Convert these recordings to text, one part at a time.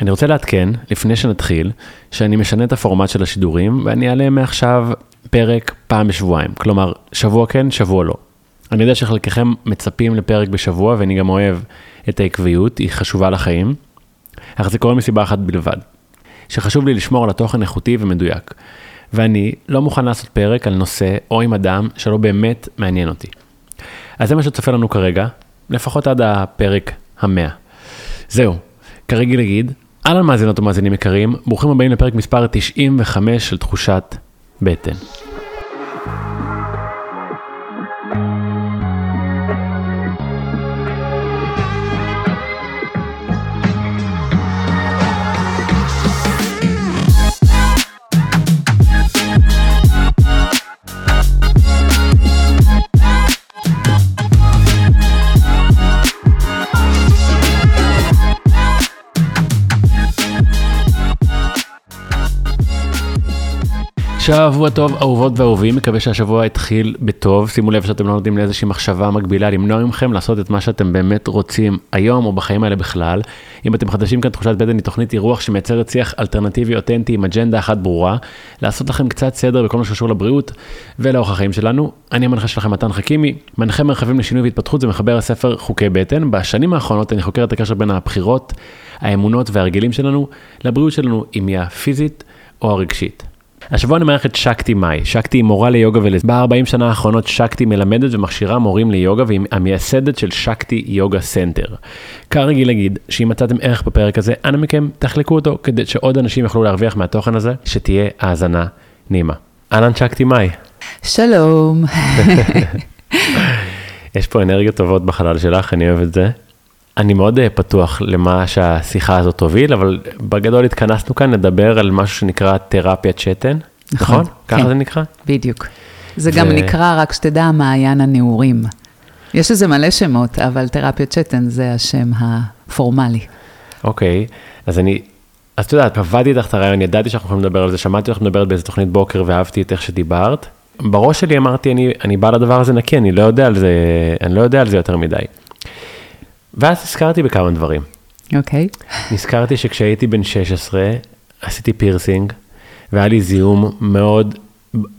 אני רוצה לעדכן, לפני שנתחיל, שאני משנה את הפורמט של השידורים, ואני אעלה מעכשיו פרק פעם בשבועיים. כלומר, שבוע כן, שבוע לא. אני יודע שחלקכם מצפים לפרק בשבוע, ואני גם אוהב את העקביות, היא חשובה לחיים, אך זה קורה מסיבה אחת בלבד, שחשוב לי לשמור על התוכן איכותי ומדויק. ואני לא מוכן לעשות פרק על נושא או עם אדם שלא באמת מעניין אותי. אז זה מה שצופה לנו כרגע, לפחות עד הפרק המאה. זהו, כרגיל נגיד, אהלן מאזינות ומאזינים יקרים, ברוכים הבאים לפרק מספר 95 של תחושת בטן. שבוע טוב אהובות ואהובים, מקווה שהשבוע התחיל בטוב, שימו לב שאתם לא נותנים לאיזושהי מחשבה מקבילה למנוע מכם לעשות את מה שאתם באמת רוצים היום או בחיים האלה בכלל. אם אתם חדשים כאן, תחושת בטן היא תוכנית אירוח שמייצרת שיח אלטרנטיבי אותנטי עם אג'נדה אחת ברורה, לעשות לכם קצת סדר בכל מה שקשור לבריאות ולאורח החיים שלנו. אני המנחה שלכם מתן חכימי, מנחה מרחבים לשינוי והתפתחות ומחבר הספר חוקי בטן. בשנים האחרונות אני חוקר את הקשר בין הבחירות, האמונות וההרגלים שלנו לבריאות שלנו, אם היא הפיזית או הרגשית. השבוע אני מארח את שקטי מאי. שקטי היא מורה ליוגה ולס... ב-40 שנה האחרונות שקטי מלמדת ומכשירה מורים ליוגה והיא המייסדת של שקטי יוגה סנטר. כרגיל להגיד שאם מצאתם ערך בפרק הזה, אנא מכם תחלקו אותו כדי שעוד אנשים יוכלו להרוויח מהתוכן הזה, שתהיה האזנה נעימה. אהלן שקטי מאי. שלום. יש פה אנרגיות טובות בחלל שלך, אני אוהב את זה. אני מאוד אה, פתוח למה שהשיחה הזאת תוביל, אבל בגדול התכנסנו כאן לדבר על משהו שנקרא תרפיית שתן, נכון? נכון? ככה כן, זה נקרא? בדיוק. זה ו... גם נקרא, רק שתדע, מעיין הנעורים. יש לזה מלא שמות, אבל תרפיית שתן זה השם הפורמלי. אוקיי, אז אני, אז את יודעת, עבדתי איתך את הרעיון, ידעתי שאנחנו יכולים לדבר על זה, שמעתי אותך מדברת באיזה תוכנית בוקר ואהבתי את איך שדיברת. בראש שלי אמרתי, אני, אני בא לדבר הזה נקי, אני לא יודע על זה, אני לא יודע על זה יותר מדי. ואז נזכרתי בכמה דברים. אוקיי. Okay. נזכרתי שכשהייתי בן 16, עשיתי פירסינג, והיה לי זיהום מאוד,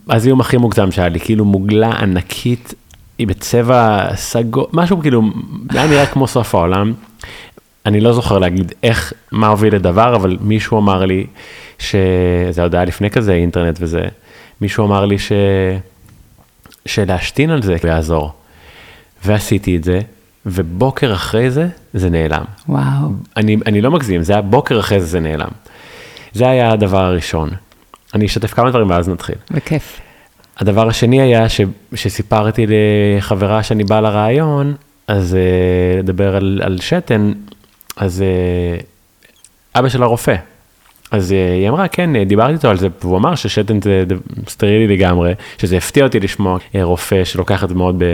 הזיהום הכי מוגזם שהיה לי, כאילו מוגלה ענקית, היא בצבע סגול, משהו כאילו, היה נראה כמו סוף העולם. אני לא זוכר להגיד איך, מה הוביל לדבר, אבל מישהו אמר לי, שזה עוד היה לפני כזה אינטרנט וזה, מישהו אמר לי ש... שלהשתין על זה יעזור. ועשיתי את זה, ובוקר אחרי זה, זה נעלם. וואו. אני, אני לא מגזים, זה היה בוקר אחרי זה, זה נעלם. זה היה הדבר הראשון. אני אשתף כמה דברים ואז נתחיל. בכיף. הדבר השני היה ש, שסיפרתי לחברה שאני בא לרעיון, אז uh, לדבר על, על שתן, אז uh, אבא שלה רופא. אז uh, היא אמרה, כן, דיברתי איתו על זה, והוא אמר ששתן זה סטרילי לגמרי, שזה הפתיע אותי לשמוע רופא שלוקח את זה מאוד ב,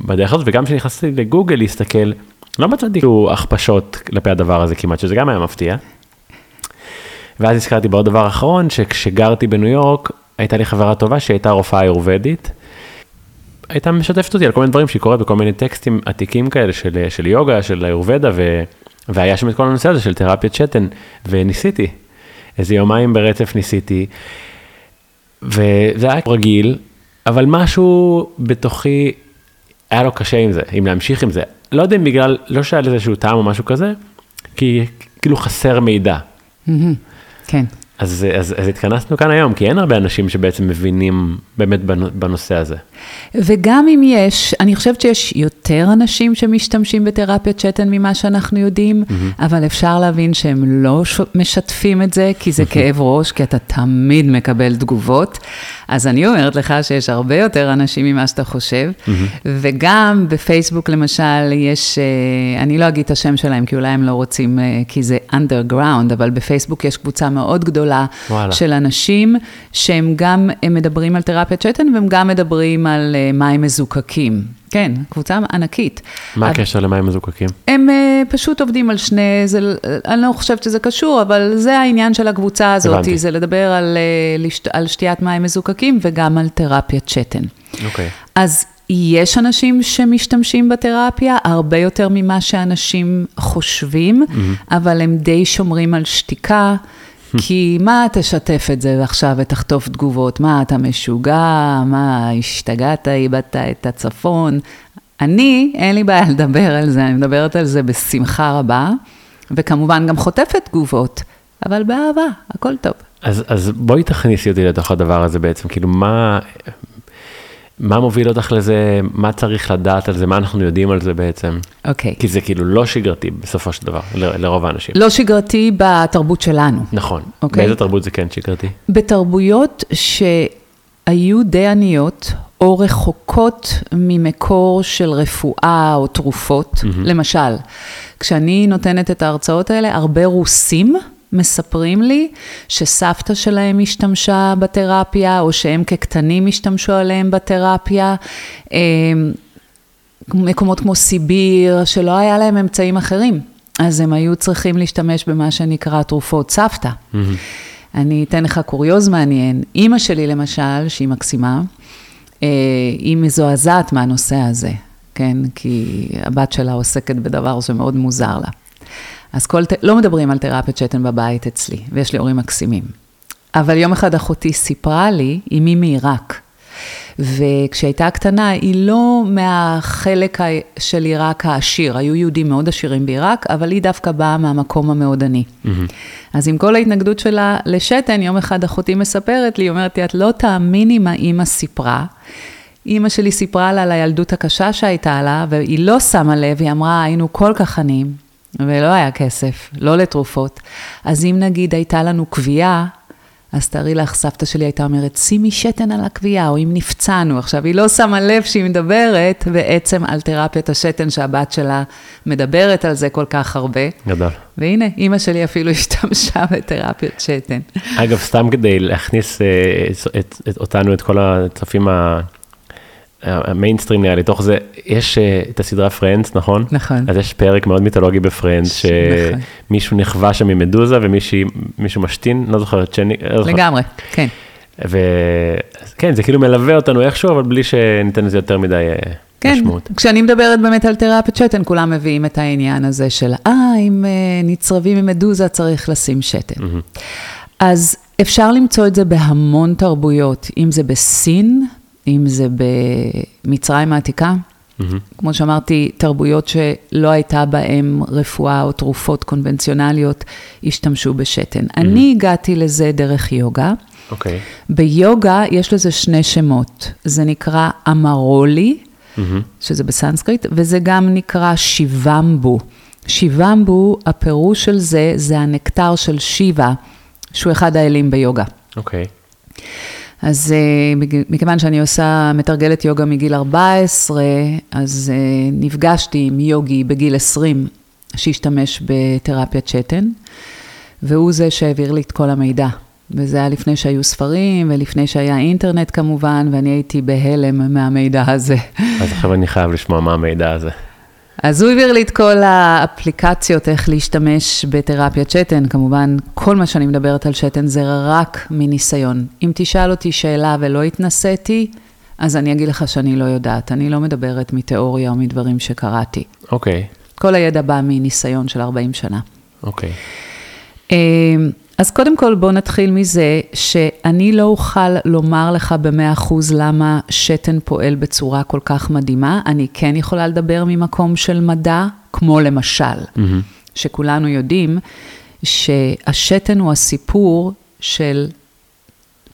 בדרך הזאת, וגם כשנכנסתי לגוגל להסתכל, לא מצאתי כאילו הכפשות כלפי הדבר הזה כמעט, שזה גם היה מפתיע. ואז הזכרתי בעוד דבר אחרון, שכשגרתי בניו יורק, הייתה לי חברה טובה שהייתה רופאה איורבדית. הייתה משתפת אותי על כל מיני דברים שהיא קוראת בכל מיני טקסטים עתיקים כאלה של, של יוגה, של איורבדה, ו, והיה שם את כל הנושא הזה של תרפיית שתן, וניסיתי. איזה יומיים ברצף ניסיתי, וזה היה רגיל, אבל משהו בתוכי היה לו קשה עם זה, אם להמשיך עם זה. לא יודע אם בגלל, לא שהיה לזה איזשהו טעם או משהו כזה, כי כאילו חסר מידע. כן. אז, אז, אז התכנסנו כאן היום, כי אין הרבה אנשים שבעצם מבינים באמת בנושא הזה. וגם אם יש, אני חושבת שיש יותר אנשים שמשתמשים בתרפיית שתן ממה שאנחנו יודעים, mm-hmm. אבל אפשר להבין שהם לא משתפים את זה, כי זה כאב ראש, כי אתה תמיד מקבל תגובות. אז אני אומרת לך שיש הרבה יותר אנשים ממה שאתה חושב, mm-hmm. וגם בפייסבוק למשל, יש, אה, אני לא אגיד את השם שלהם, כי אולי הם לא רוצים, אה, כי זה underground, אבל בפייסבוק יש קבוצה מאוד גדולה וואלה. של אנשים, שהם גם, הם מדברים על תרפיית שתן, והם גם מדברים על אה, מים מזוקקים. כן, קבוצה ענקית. מה הקשר למים מזוקקים? הם uh, פשוט עובדים על שני, זה, אני לא חושבת שזה קשור, אבל זה העניין של הקבוצה הזאת, הבנתי. זה לדבר על, uh, לשת, על שתיית מים מזוקקים וגם על תרפיית שתן. אוקיי. Okay. אז יש אנשים שמשתמשים בתרפיה, הרבה יותר ממה שאנשים חושבים, mm-hmm. אבל הם די שומרים על שתיקה. כי מה תשתף את זה ועכשיו ותחטוף תגובות? מה, אתה משוגע? מה, השתגעת, איבדת את הצפון? אני, אין לי בעיה לדבר על זה, אני מדברת על זה בשמחה רבה, וכמובן גם חוטפת תגובות, אבל באהבה, הכל טוב. אז, אז בואי תכניסי אותי לתוך הדבר הזה בעצם, כאילו מה, מה מוביל אותך לזה, מה צריך לדעת על זה, מה אנחנו יודעים על זה בעצם? אוקיי. כי זה כאילו לא שגרתי בסופו של דבר, ל- לרוב האנשים. לא שגרתי בתרבות שלנו. נכון. אוקיי. באיזה תרבות זה כן שגרתי? בתרבויות שהיו די עניות, או רחוקות ממקור של רפואה או תרופות, mm-hmm. למשל, כשאני נותנת את ההרצאות האלה, הרבה רוסים מספרים לי שסבתא שלהם השתמשה בתרפיה, או שהם כקטנים השתמשו עליהם בתרפיה. אמ, מקומות כמו סיביר, שלא היה להם אמצעים אחרים, אז הם היו צריכים להשתמש במה שנקרא תרופות סבתא. Mm-hmm. אני אתן לך קוריוז מעניין. אימא שלי למשל, שהיא מקסימה, אה, היא מזועזעת מהנושא הזה, כן? כי הבת שלה עוסקת בדבר שמאוד מוזר לה. אז כל, לא מדברים על תרפיית שתן בבית אצלי, ויש לי הורים מקסימים. אבל יום אחד אחותי סיפרה לי, אמי מעיראק, וכשהייתה קטנה, היא לא מהחלק של עיראק העשיר, היו יהודים מאוד עשירים בעיראק, אבל היא דווקא באה מהמקום המאוד עני. Mm-hmm. אז עם כל ההתנגדות שלה לשתן, יום אחד אחותי מספרת לי, היא אומרת לי, את לא תאמיני מה אימא סיפרה. אימא שלי סיפרה לה על הילדות הקשה שהייתה לה, והיא לא שמה לב, היא אמרה, היינו כל כך עניים, ולא היה כסף, לא לתרופות. אז אם נגיד הייתה לנו קביעה, אז תארי לך, סבתא שלי הייתה אומרת, שימי שתן על הקביעה, או אם נפצענו. עכשיו, היא לא שמה לב שהיא מדברת בעצם על תרפיית השתן שהבת שלה מדברת על זה כל כך הרבה. גדול. והנה, אימא שלי אפילו השתמשה בתרפיית שתן. אגב, סתם כדי להכניס את, את, את, אותנו, את כל הצופים ה... המיינסטרים נראה לי, תוך זה, יש uh, את הסדרה פרנדס, נכון? נכון. אז יש פרק מאוד מיתולוגי בפרנדס, נכון. שמישהו נכווה שם ממדוזה ומישהו משתין, לא זוכרת, שני... לא לגמרי, כן. וכן, זה כאילו מלווה אותנו איכשהו, אבל בלי שניתן לזה יותר מדי uh, כן, משמעות. כשאני מדברת באמת על תרפיית שתן, כולם מביאים את העניין הזה של, אה, אם uh, נצרבים ממדוזה צריך לשים שתן. Mm-hmm. אז אפשר למצוא את זה בהמון תרבויות, אם זה בסין, אם זה במצרים העתיקה, mm-hmm. כמו שאמרתי, תרבויות שלא הייתה בהן רפואה או תרופות קונבנציונליות, השתמשו בשתן. Mm-hmm. אני הגעתי לזה דרך יוגה. אוקיי. Okay. ביוגה יש לזה שני שמות, זה נקרא אמרולי, mm-hmm. שזה בסנסקריט, וזה גם נקרא שיבמבו. שיבמבו, הפירוש של זה, זה הנקטר של שיבה, שהוא אחד האלים ביוגה. אוקיי. Okay. אז uh, מכיוון שאני עושה, מתרגלת יוגה מגיל 14, אז uh, נפגשתי עם יוגי בגיל 20, שהשתמש בתרפיית שתן, והוא זה שהעביר לי את כל המידע. וזה היה לפני שהיו ספרים, ולפני שהיה אינטרנט כמובן, ואני הייתי בהלם מהמידע הזה. אז עכשיו אני חייב לשמוע מה המידע הזה. אז הוא העביר לי את כל האפליקציות, איך להשתמש בתרפיית שתן. כמובן, כל מה שאני מדברת על שתן זה רק מניסיון. אם תשאל אותי שאלה ולא התנסיתי, אז אני אגיד לך שאני לא יודעת. אני לא מדברת מתיאוריה או מדברים שקראתי. אוקיי. Okay. כל הידע בא מניסיון של 40 שנה. אוקיי. Okay. אז קודם כל בוא נתחיל מזה שאני לא אוכל לומר לך במאה אחוז למה שתן פועל בצורה כל כך מדהימה, אני כן יכולה לדבר ממקום של מדע, כמו למשל, mm-hmm. שכולנו יודעים שהשתן הוא הסיפור של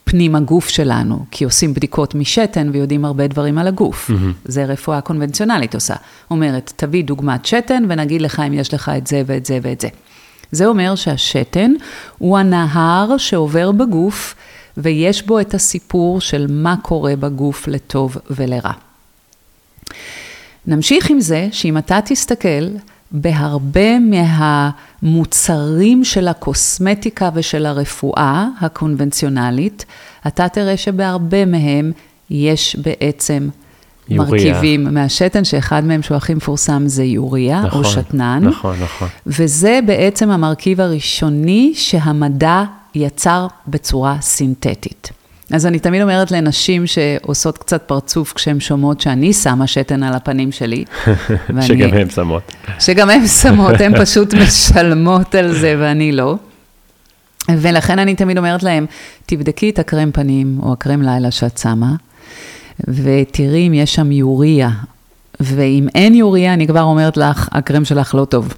פנים הגוף שלנו, כי עושים בדיקות משתן ויודעים הרבה דברים על הגוף. Mm-hmm. זה רפואה קונבנציונלית עושה. אומרת, תביא דוגמת שתן ונגיד לך אם יש לך את זה ואת זה ואת זה. זה אומר שהשתן הוא הנהר שעובר בגוף, ויש בו את הסיפור של מה קורה בגוף לטוב ולרע. נמשיך עם זה, שאם אתה תסתכל, בהרבה מהמוצרים של הקוסמטיקה ושל הרפואה הקונבנציונלית, אתה תראה שבהרבה מהם יש בעצם יוריה. מרכיבים מהשתן, שאחד מהם שהוא הכי מפורסם זה יוריה, נכון, או שתנן. נכון, נכון. וזה בעצם המרכיב הראשוני שהמדע יצר בצורה סינתטית. אז אני תמיד אומרת לנשים שעושות קצת פרצוף כשהן שומעות שאני שמה שתן על הפנים שלי. ואני, שגם הן שמות. שגם הן שמות, הן פשוט משלמות על זה ואני לא. ולכן אני תמיד אומרת להם, תבדקי את הקרם פנים או הקרם לילה שאת שמה, ותראי אם יש שם יוריה. ואם אין יוריה, אני כבר אומרת לך, הקרם שלך לא טוב.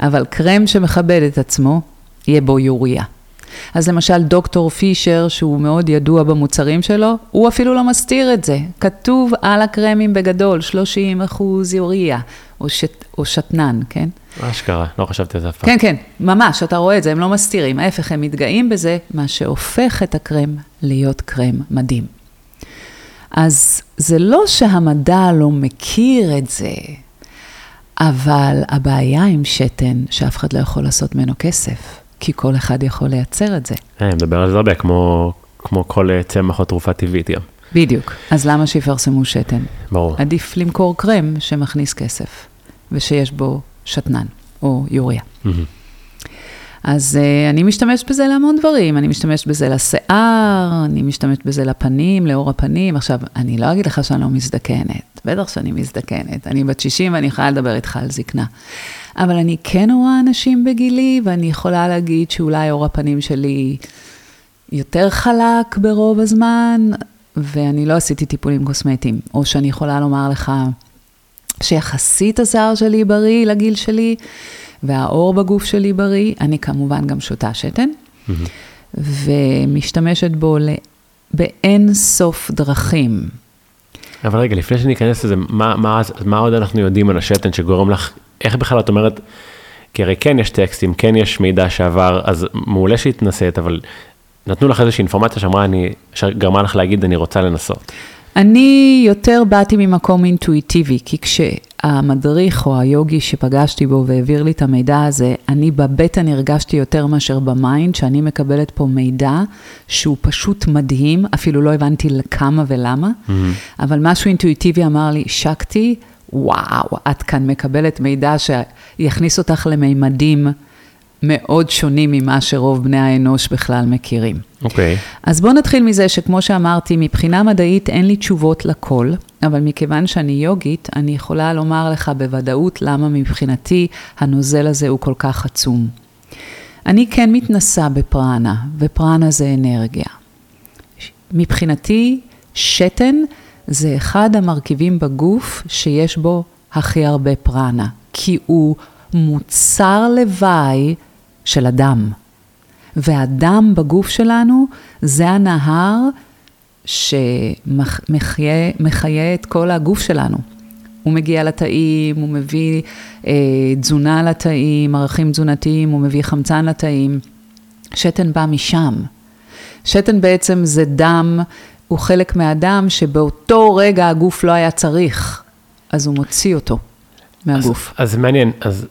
אבל קרם שמכבד את עצמו, יהיה בו יוריה. אז למשל דוקטור פישר, שהוא מאוד ידוע במוצרים שלו, הוא אפילו לא מסתיר את זה. כתוב על הקרמים בגדול, 30 אחוז יוריה, או, שת, או שתנן, כן? אשכרה, לא חשבתי על זה אף פעם. כן, כן, ממש, אתה רואה את זה, הם לא מסתירים. ההפך, הם מתגאים בזה, מה שהופך את הקרם להיות קרם מדהים. אז זה לא שהמדע לא מכיר את זה, אבל הבעיה עם שתן, שאף אחד לא יכול לעשות ממנו כסף. כי כל אחד יכול לייצר את זה. אני מדבר על זה הרבה, כמו, כמו כל אה, צמח או תרופה טבעית גם. בדיוק. אז למה שיפרסמו שתן? ברור. עדיף למכור קרם שמכניס כסף, ושיש בו שתנן או יוריה. Mm-hmm. אז uh, אני משתמשת בזה להמון דברים, אני משתמשת בזה לשיער, אני משתמשת בזה לפנים, לאור הפנים. עכשיו, אני לא אגיד לך שאני לא מזדקנת, בטח שאני מזדקנת. אני בת 60 ואני יכולה לדבר איתך על זקנה. אבל אני כן רואה אנשים בגילי, ואני יכולה להגיד שאולי אור הפנים שלי יותר חלק ברוב הזמן, ואני לא עשיתי טיפולים קוסמטיים. או שאני יכולה לומר לך שיחסית השיער שלי בריא לגיל שלי, והאור בגוף שלי בריא. אני כמובן גם שותה שתן, mm-hmm. ומשתמשת בו באין סוף דרכים. אבל רגע, לפני שניכנס לזה, מה, מה, מה עוד אנחנו יודעים על השתן שגורם לך איך בכלל את אומרת, כי הרי כן יש טקסטים, כן יש מידע שעבר, אז מעולה שהתנסית, אבל נתנו לך איזושהי אינפורמציה שאמרה, אני, שגרמה לך להגיד, אני רוצה לנסות. אני יותר באתי ממקום אינטואיטיבי, כי כשהמדריך או היוגי שפגשתי בו והעביר לי את המידע הזה, אני בבטן הרגשתי יותר מאשר ב mind, שאני מקבלת פה מידע שהוא פשוט מדהים, אפילו לא הבנתי כמה ולמה, mm-hmm. אבל משהו אינטואיטיבי אמר לי, שקטי, וואו, את כאן מקבלת מידע שיכניס אותך למימדים מאוד שונים ממה שרוב בני האנוש בכלל מכירים. אוקיי. Okay. אז בואו נתחיל מזה שכמו שאמרתי, מבחינה מדעית אין לי תשובות לכל, אבל מכיוון שאני יוגית, אני יכולה לומר לך בוודאות למה מבחינתי הנוזל הזה הוא כל כך עצום. אני כן מתנסה בפרנה, ופרנה זה אנרגיה. מבחינתי, שתן זה אחד המרכיבים בגוף שיש בו הכי הרבה פרנה, כי הוא מוצר לוואי של הדם. והדם בגוף שלנו זה הנהר שמחיה את כל הגוף שלנו. הוא מגיע לתאים, הוא מביא אה, תזונה לתאים, ערכים תזונתיים, הוא מביא חמצן לתאים. שתן בא משם. שתן בעצם זה דם הוא חלק מהדם שבאותו רגע הגוף לא היה צריך, אז הוא מוציא אותו מהגוף. אז, אז מעניין, אז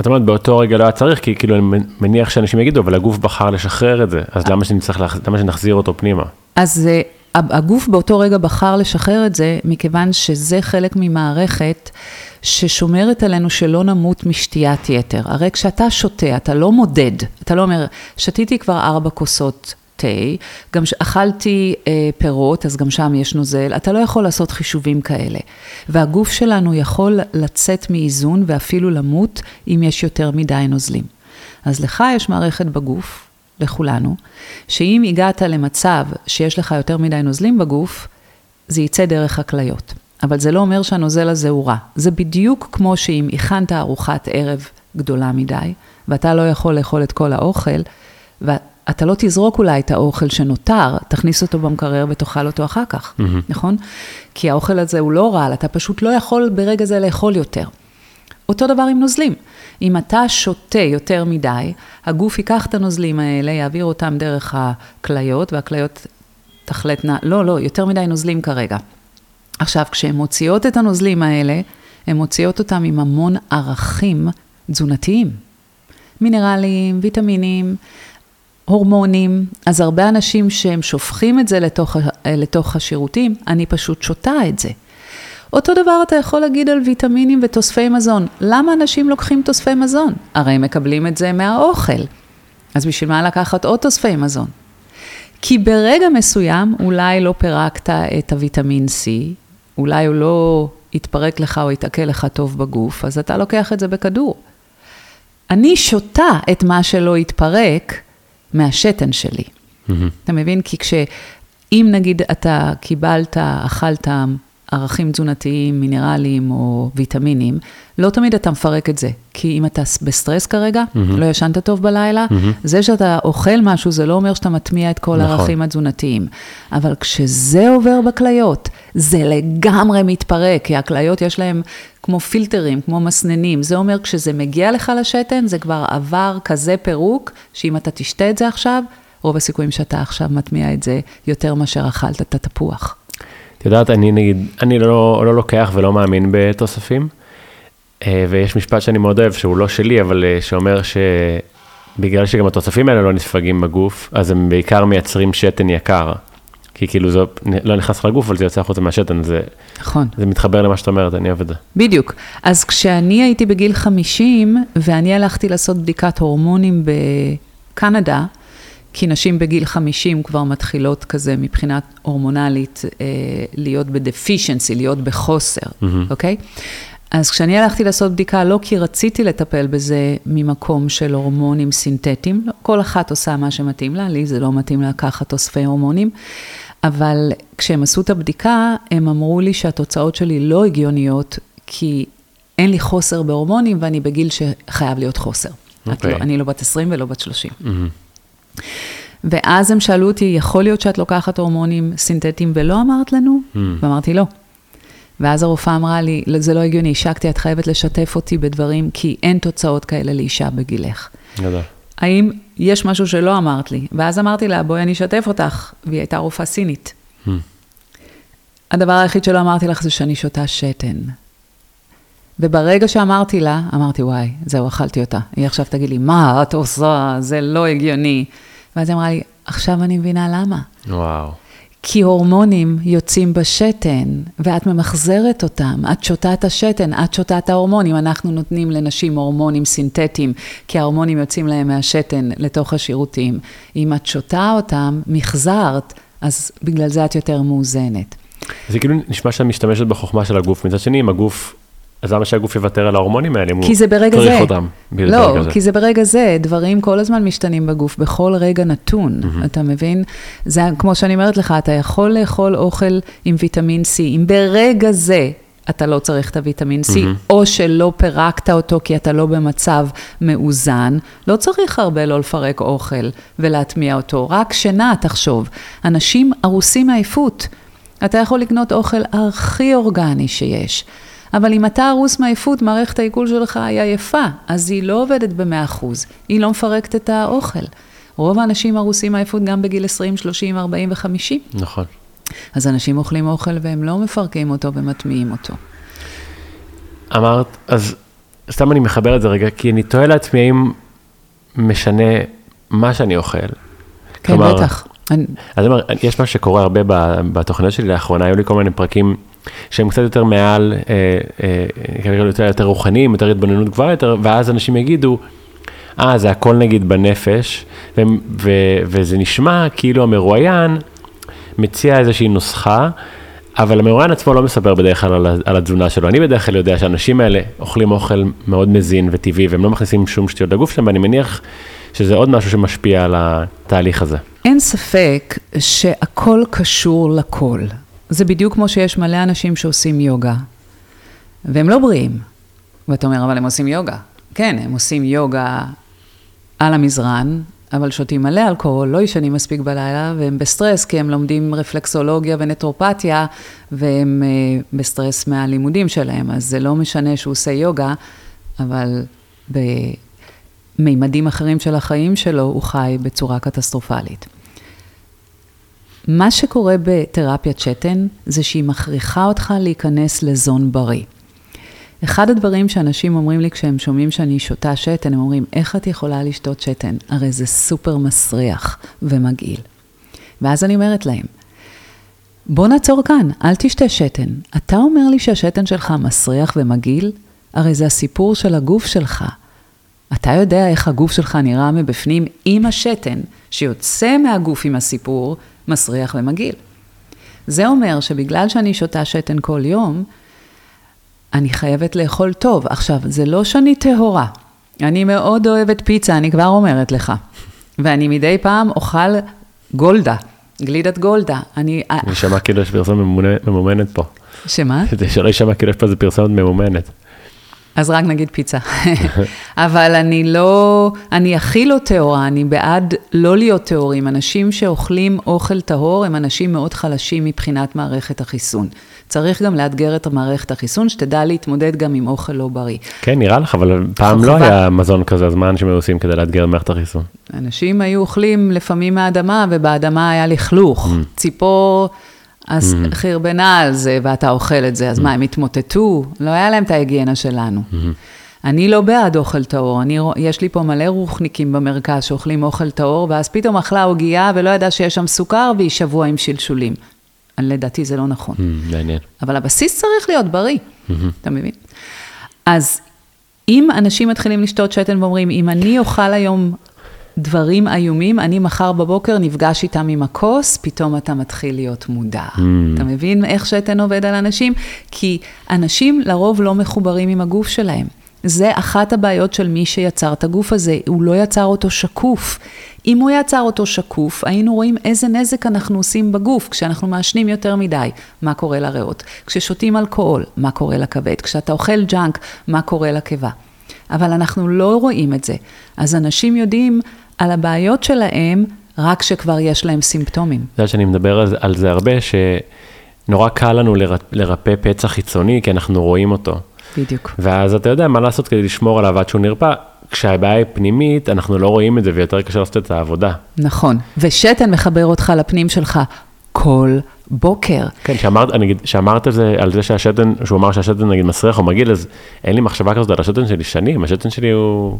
את אומרת באותו רגע לא היה צריך, כי כאילו אני מניח שאנשים יגידו, אבל הגוף בחר לשחרר את זה, אז למה שנצטרך, למה שנחזיר אותו פנימה? אז uh, הגוף באותו רגע בחר לשחרר את זה, מכיוון שזה חלק ממערכת ששומרת עלינו שלא נמות משתיית יתר. הרי כשאתה שותה, אתה לא מודד, אתה לא אומר, שתיתי כבר ארבע כוסות תה, גם אכלתי אה, פירות, אז גם שם יש נוזל, אתה לא יכול לעשות חישובים כאלה. והגוף שלנו יכול לצאת מאיזון ואפילו למות אם יש יותר מדי נוזלים. אז לך יש מערכת בגוף, לכולנו, שאם הגעת למצב שיש לך יותר מדי נוזלים בגוף, זה יצא דרך הכליות. אבל זה לא אומר שהנוזל הזה הוא רע. זה בדיוק כמו שאם הכנת ארוחת ערב גדולה מדי, ואתה לא יכול לאכול את כל האוכל, אתה לא תזרוק אולי את האוכל שנותר, תכניס אותו במקרר ותאכל אותו אחר כך, mm-hmm. נכון? כי האוכל הזה הוא לא רעל, אתה פשוט לא יכול ברגע זה לאכול יותר. אותו דבר עם נוזלים. אם אתה שותה יותר מדי, הגוף ייקח את הנוזלים האלה, יעביר אותם דרך הכליות, והכליות תחלטנה, לא, לא, יותר מדי נוזלים כרגע. עכשיו, כשהן מוציאות את הנוזלים האלה, הן מוציאות אותם עם המון ערכים תזונתיים. מינרלים, ויטמינים, הורמונים, אז הרבה אנשים שהם שופכים את זה לתוך, לתוך השירותים, אני פשוט שותה את זה. אותו דבר אתה יכול להגיד על ויטמינים ותוספי מזון. למה אנשים לוקחים תוספי מזון? הרי הם מקבלים את זה מהאוכל. אז בשביל מה לקחת עוד תוספי מזון? כי ברגע מסוים אולי לא פירקת את הוויטמין C, אולי הוא לא יתפרק לך או יתעכל לך טוב בגוף, אז אתה לוקח את זה בכדור. אני שותה את מה שלא יתפרק מהשתן שלי. Mm-hmm. אתה מבין? כי כש... אם נגיד אתה קיבלת, אכלת ערכים תזונתיים, מינרליים או ויטמינים, לא תמיד אתה מפרק את זה. כי אם אתה בסטרס כרגע, mm-hmm. לא ישנת טוב בלילה, mm-hmm. זה שאתה אוכל משהו, זה לא אומר שאתה מטמיע את כל נכון. הערכים התזונתיים. אבל כשזה עובר בכליות, זה לגמרי מתפרק, כי הכליות יש להם כמו פילטרים, כמו מסננים. זה אומר כשזה מגיע לך לשתן, זה כבר עבר כזה פירוק, שאם אתה תשתה את זה עכשיו, רוב הסיכויים שאתה עכשיו מטמיע את זה יותר מאשר אכלת את התפוח. את יודעת, אני נגיד, אני לא, לא לוקח ולא מאמין בתוספים, אה, ויש משפט שאני מאוד אוהב, שהוא לא שלי, אבל אה, שאומר שבגלל שגם התוספים האלה לא נספגים בגוף, אז הם בעיקר מייצרים שתן יקר. כי כאילו זה לא נכנס לגוף, אבל זה יוצא החוצה מהשתן, זה, נכון. זה מתחבר למה שאת אומרת, אני אוהב את זה. בדיוק. אז כשאני הייתי בגיל 50, ואני הלכתי לעשות בדיקת הורמונים בקנדה, כי נשים בגיל 50 כבר מתחילות כזה מבחינת הורמונלית אה, להיות בדפישנסי, להיות בחוסר, אוקיי? Mm-hmm. Okay? אז כשאני הלכתי לעשות בדיקה, לא כי רציתי לטפל בזה ממקום של הורמונים סינתטיים, לא, כל אחת עושה מה שמתאים לה, לי זה לא מתאים לקחת אוספי הורמונים, אבל כשהם עשו את הבדיקה, הם אמרו לי שהתוצאות שלי לא הגיוניות, כי אין לי חוסר בהורמונים ואני בגיל שחייב להיות חוסר. Okay. לא, אוקיי. אני לא בת 20 ולא בת 30. Mm-hmm. ואז הם שאלו אותי, יכול להיות שאת לוקחת הורמונים סינתטיים ולא אמרת לנו? Mm. ואמרתי, לא. ואז הרופאה אמרה לי, זה לא הגיוני, השקתי, את חייבת לשתף אותי בדברים, כי אין תוצאות כאלה לאישה בגילך. גדול. האם יש משהו שלא אמרת לי? ואז אמרתי לה, בואי אני אשתף אותך, והיא הייתה רופאה סינית. Hmm. הדבר היחיד שלא אמרתי לך זה שאני שותה שתן. וברגע שאמרתי לה, אמרתי, וואי, זהו, אכלתי אותה. היא עכשיו תגיד לי, מה את עושה? זה לא הגיוני. ואז היא אמרה לי, עכשיו אני מבינה למה. וואו. כי הורמונים יוצאים בשתן, ואת ממחזרת אותם, את שותה את השתן, את שותה את ההורמונים. אנחנו נותנים לנשים הורמונים סינתטיים, כי ההורמונים יוצאים להם מהשתן לתוך השירותים. אם את שותה אותם, מחזרת, אז בגלל זה את יותר מאוזנת. זה כאילו נשמע שאת משתמשת בחוכמה של הגוף, מצד שני, אם הגוף אז למה שהגוף יוותר על ההורמונים האלה, אם הוא צריך אותם? לא, כי זה ברגע זה, דברים כל הזמן משתנים בגוף, בכל רגע נתון, mm-hmm. אתה מבין? זה כמו שאני אומרת לך, אתה יכול לאכול אוכל עם ויטמין C, אם ברגע זה אתה לא צריך את הוויטמין C, mm-hmm. או שלא פירקת אותו כי אתה לא במצב מאוזן, לא צריך הרבה לא לפרק אוכל ולהטמיע אותו, רק שינה, תחשוב. אנשים הרוסים מעייפות. אתה יכול לקנות אוכל הכי אורגני שיש. אבל אם אתה הרוס מעייפות, מערכת העיכול שלך היא עייפה, אז היא לא עובדת ב-100%, היא לא מפרקת את האוכל. רוב האנשים הרוסים מעייפות גם בגיל 20, 30, 40 ו-50. נכון. אז אנשים אוכלים אוכל והם לא מפרקים אותו ומטמיעים אותו. אמרת, אז סתם אני מחבר את זה רגע, כי אני תוהה לעצמי האם משנה מה שאני אוכל. כן, כלומר, בטח. אני... אז אומר, יש מה שקורה הרבה בתוכניות שלי לאחרונה, היו לי כל מיני פרקים שהם קצת יותר מעל, אה, אה, כנראה יותר, יותר רוחניים, יותר התבוננות גבוהה יותר, ואז אנשים יגידו, אה, זה הכל נגיד בנפש, ו- ו- וזה נשמע כאילו המרואיין מציע איזושהי נוסחה, אבל המרואיין עצמו לא מספר בדרך כלל על, על התזונה שלו. אני בדרך כלל יודע שהאנשים האלה אוכלים אוכל מאוד מזין וטבעי, והם לא מכניסים שום שטויות לגוף שלהם, ואני מניח שזה עוד משהו שמשפיע על התהליך הזה. אין ספק שהכל קשור לכל. זה בדיוק כמו שיש מלא אנשים שעושים יוגה, והם לא בריאים. ואתה אומר, אבל הם עושים יוגה. כן, הם עושים יוגה על המזרן, אבל שותים מלא אלכוהול, לא ישנים מספיק בלילה, והם בסטרס, כי הם לומדים רפלקסולוגיה ונטרופתיה, והם uh, בסטרס מהלימודים שלהם, אז זה לא משנה שהוא עושה יוגה, אבל במימדים אחרים של החיים שלו, הוא חי בצורה קטסטרופלית. מה שקורה בתרפיית שתן זה שהיא מכריחה אותך להיכנס ל zone בריא. אחד הדברים שאנשים אומרים לי כשהם שומעים שאני שותה שתן, הם אומרים, איך את יכולה לשתות שתן? הרי זה סופר מסריח ומגעיל. ואז אני אומרת להם, בוא נעצור כאן, אל תשתה שתן. אתה אומר לי שהשתן שלך מסריח ומגעיל? הרי זה הסיפור של הגוף שלך. אתה יודע איך הגוף שלך נראה מבפנים עם השתן שיוצא מהגוף עם הסיפור, מסריח ומגעיל. זה אומר שבגלל שאני שותה שתן כל יום, אני חייבת לאכול טוב. עכשיו, זה לא שאני טהורה. אני מאוד אוהבת פיצה, אני כבר אומרת לך. ואני מדי פעם אוכל גולדה, גלידת גולדה. אני... אני שמע כאילו יש פרסומת ממומנת פה. שמה? זה שלא יישמע כאילו יש פה איזה פרסומת ממומנת. אז רק נגיד פיצה. אבל אני לא, אני הכי לא טהורה, אני בעד לא להיות טהורים. אנשים שאוכלים אוכל טהור הם אנשים מאוד חלשים מבחינת מערכת החיסון. צריך גם לאתגר את מערכת החיסון, שתדע להתמודד גם עם אוכל לא בריא. כן, נראה לך, אבל פעם לא היה מזון כזה, אז מה אנשים היו עושים כדי לאתגר את מערכת החיסון? אנשים היו אוכלים לפעמים מהאדמה, ובאדמה היה לכלוך. Mm. ציפור... אז mm-hmm. חרבנה על זה, ואתה אוכל את זה, אז mm-hmm. מה, הם התמוטטו? לא היה להם את ההיגיינה שלנו. Mm-hmm. אני לא בעד אוכל טהור, אני, יש לי פה מלא רוחניקים במרכז שאוכלים אוכל טהור, ואז פתאום אכלה עוגייה ולא ידעה שיש שם סוכר, והיא שבוע עם שלשולים. לדעתי זה לא נכון. Mm, מעניין. אבל הבסיס צריך להיות בריא, mm-hmm. אתה מבין? אז אם אנשים מתחילים לשתות שתן ואומרים, אם אני אוכל היום דברים איומים, אני מחר בבוקר נפגש איתם עם הכוס, פתאום אתה מתחיל להיות מודע. Mm. אתה מבין איך שתן עובד על אנשים? כי אנשים לרוב לא מחוברים עם הגוף שלהם. זה אחת הבעיות של מי שיצר את הגוף הזה, הוא לא יצר אותו שקוף. אם הוא יצר אותו שקוף, היינו רואים איזה נזק אנחנו עושים בגוף כשאנחנו מעשנים יותר מדי, מה קורה לריאות. כששותים אלכוהול, מה קורה לכבד. כשאתה אוכל ג'אנק, מה קורה לקיבה. אבל אנחנו לא רואים את זה. אז אנשים יודעים על הבעיות שלהם רק כשכבר יש להם סימפטומים. את יודעת שאני מדבר על זה, על זה הרבה, שנורא קל לנו לרפא פצע חיצוני, כי אנחנו רואים אותו. בדיוק. ואז אתה יודע מה לעשות כדי לשמור עליו עד שהוא נרפא. כשהבעיה היא פנימית, אנחנו לא רואים את זה ויותר קשה לעשות את העבודה. נכון, ושתן מחבר אותך לפנים שלך כל בוקר. כן, שאמרת, נגיד, שאמרת זה, על זה שהשתן, שהוא אמר שהשתן נגיד מסריח או מגעיל, אז אין לי מחשבה כזאת על השתן שלי שנים, השתן שלי הוא...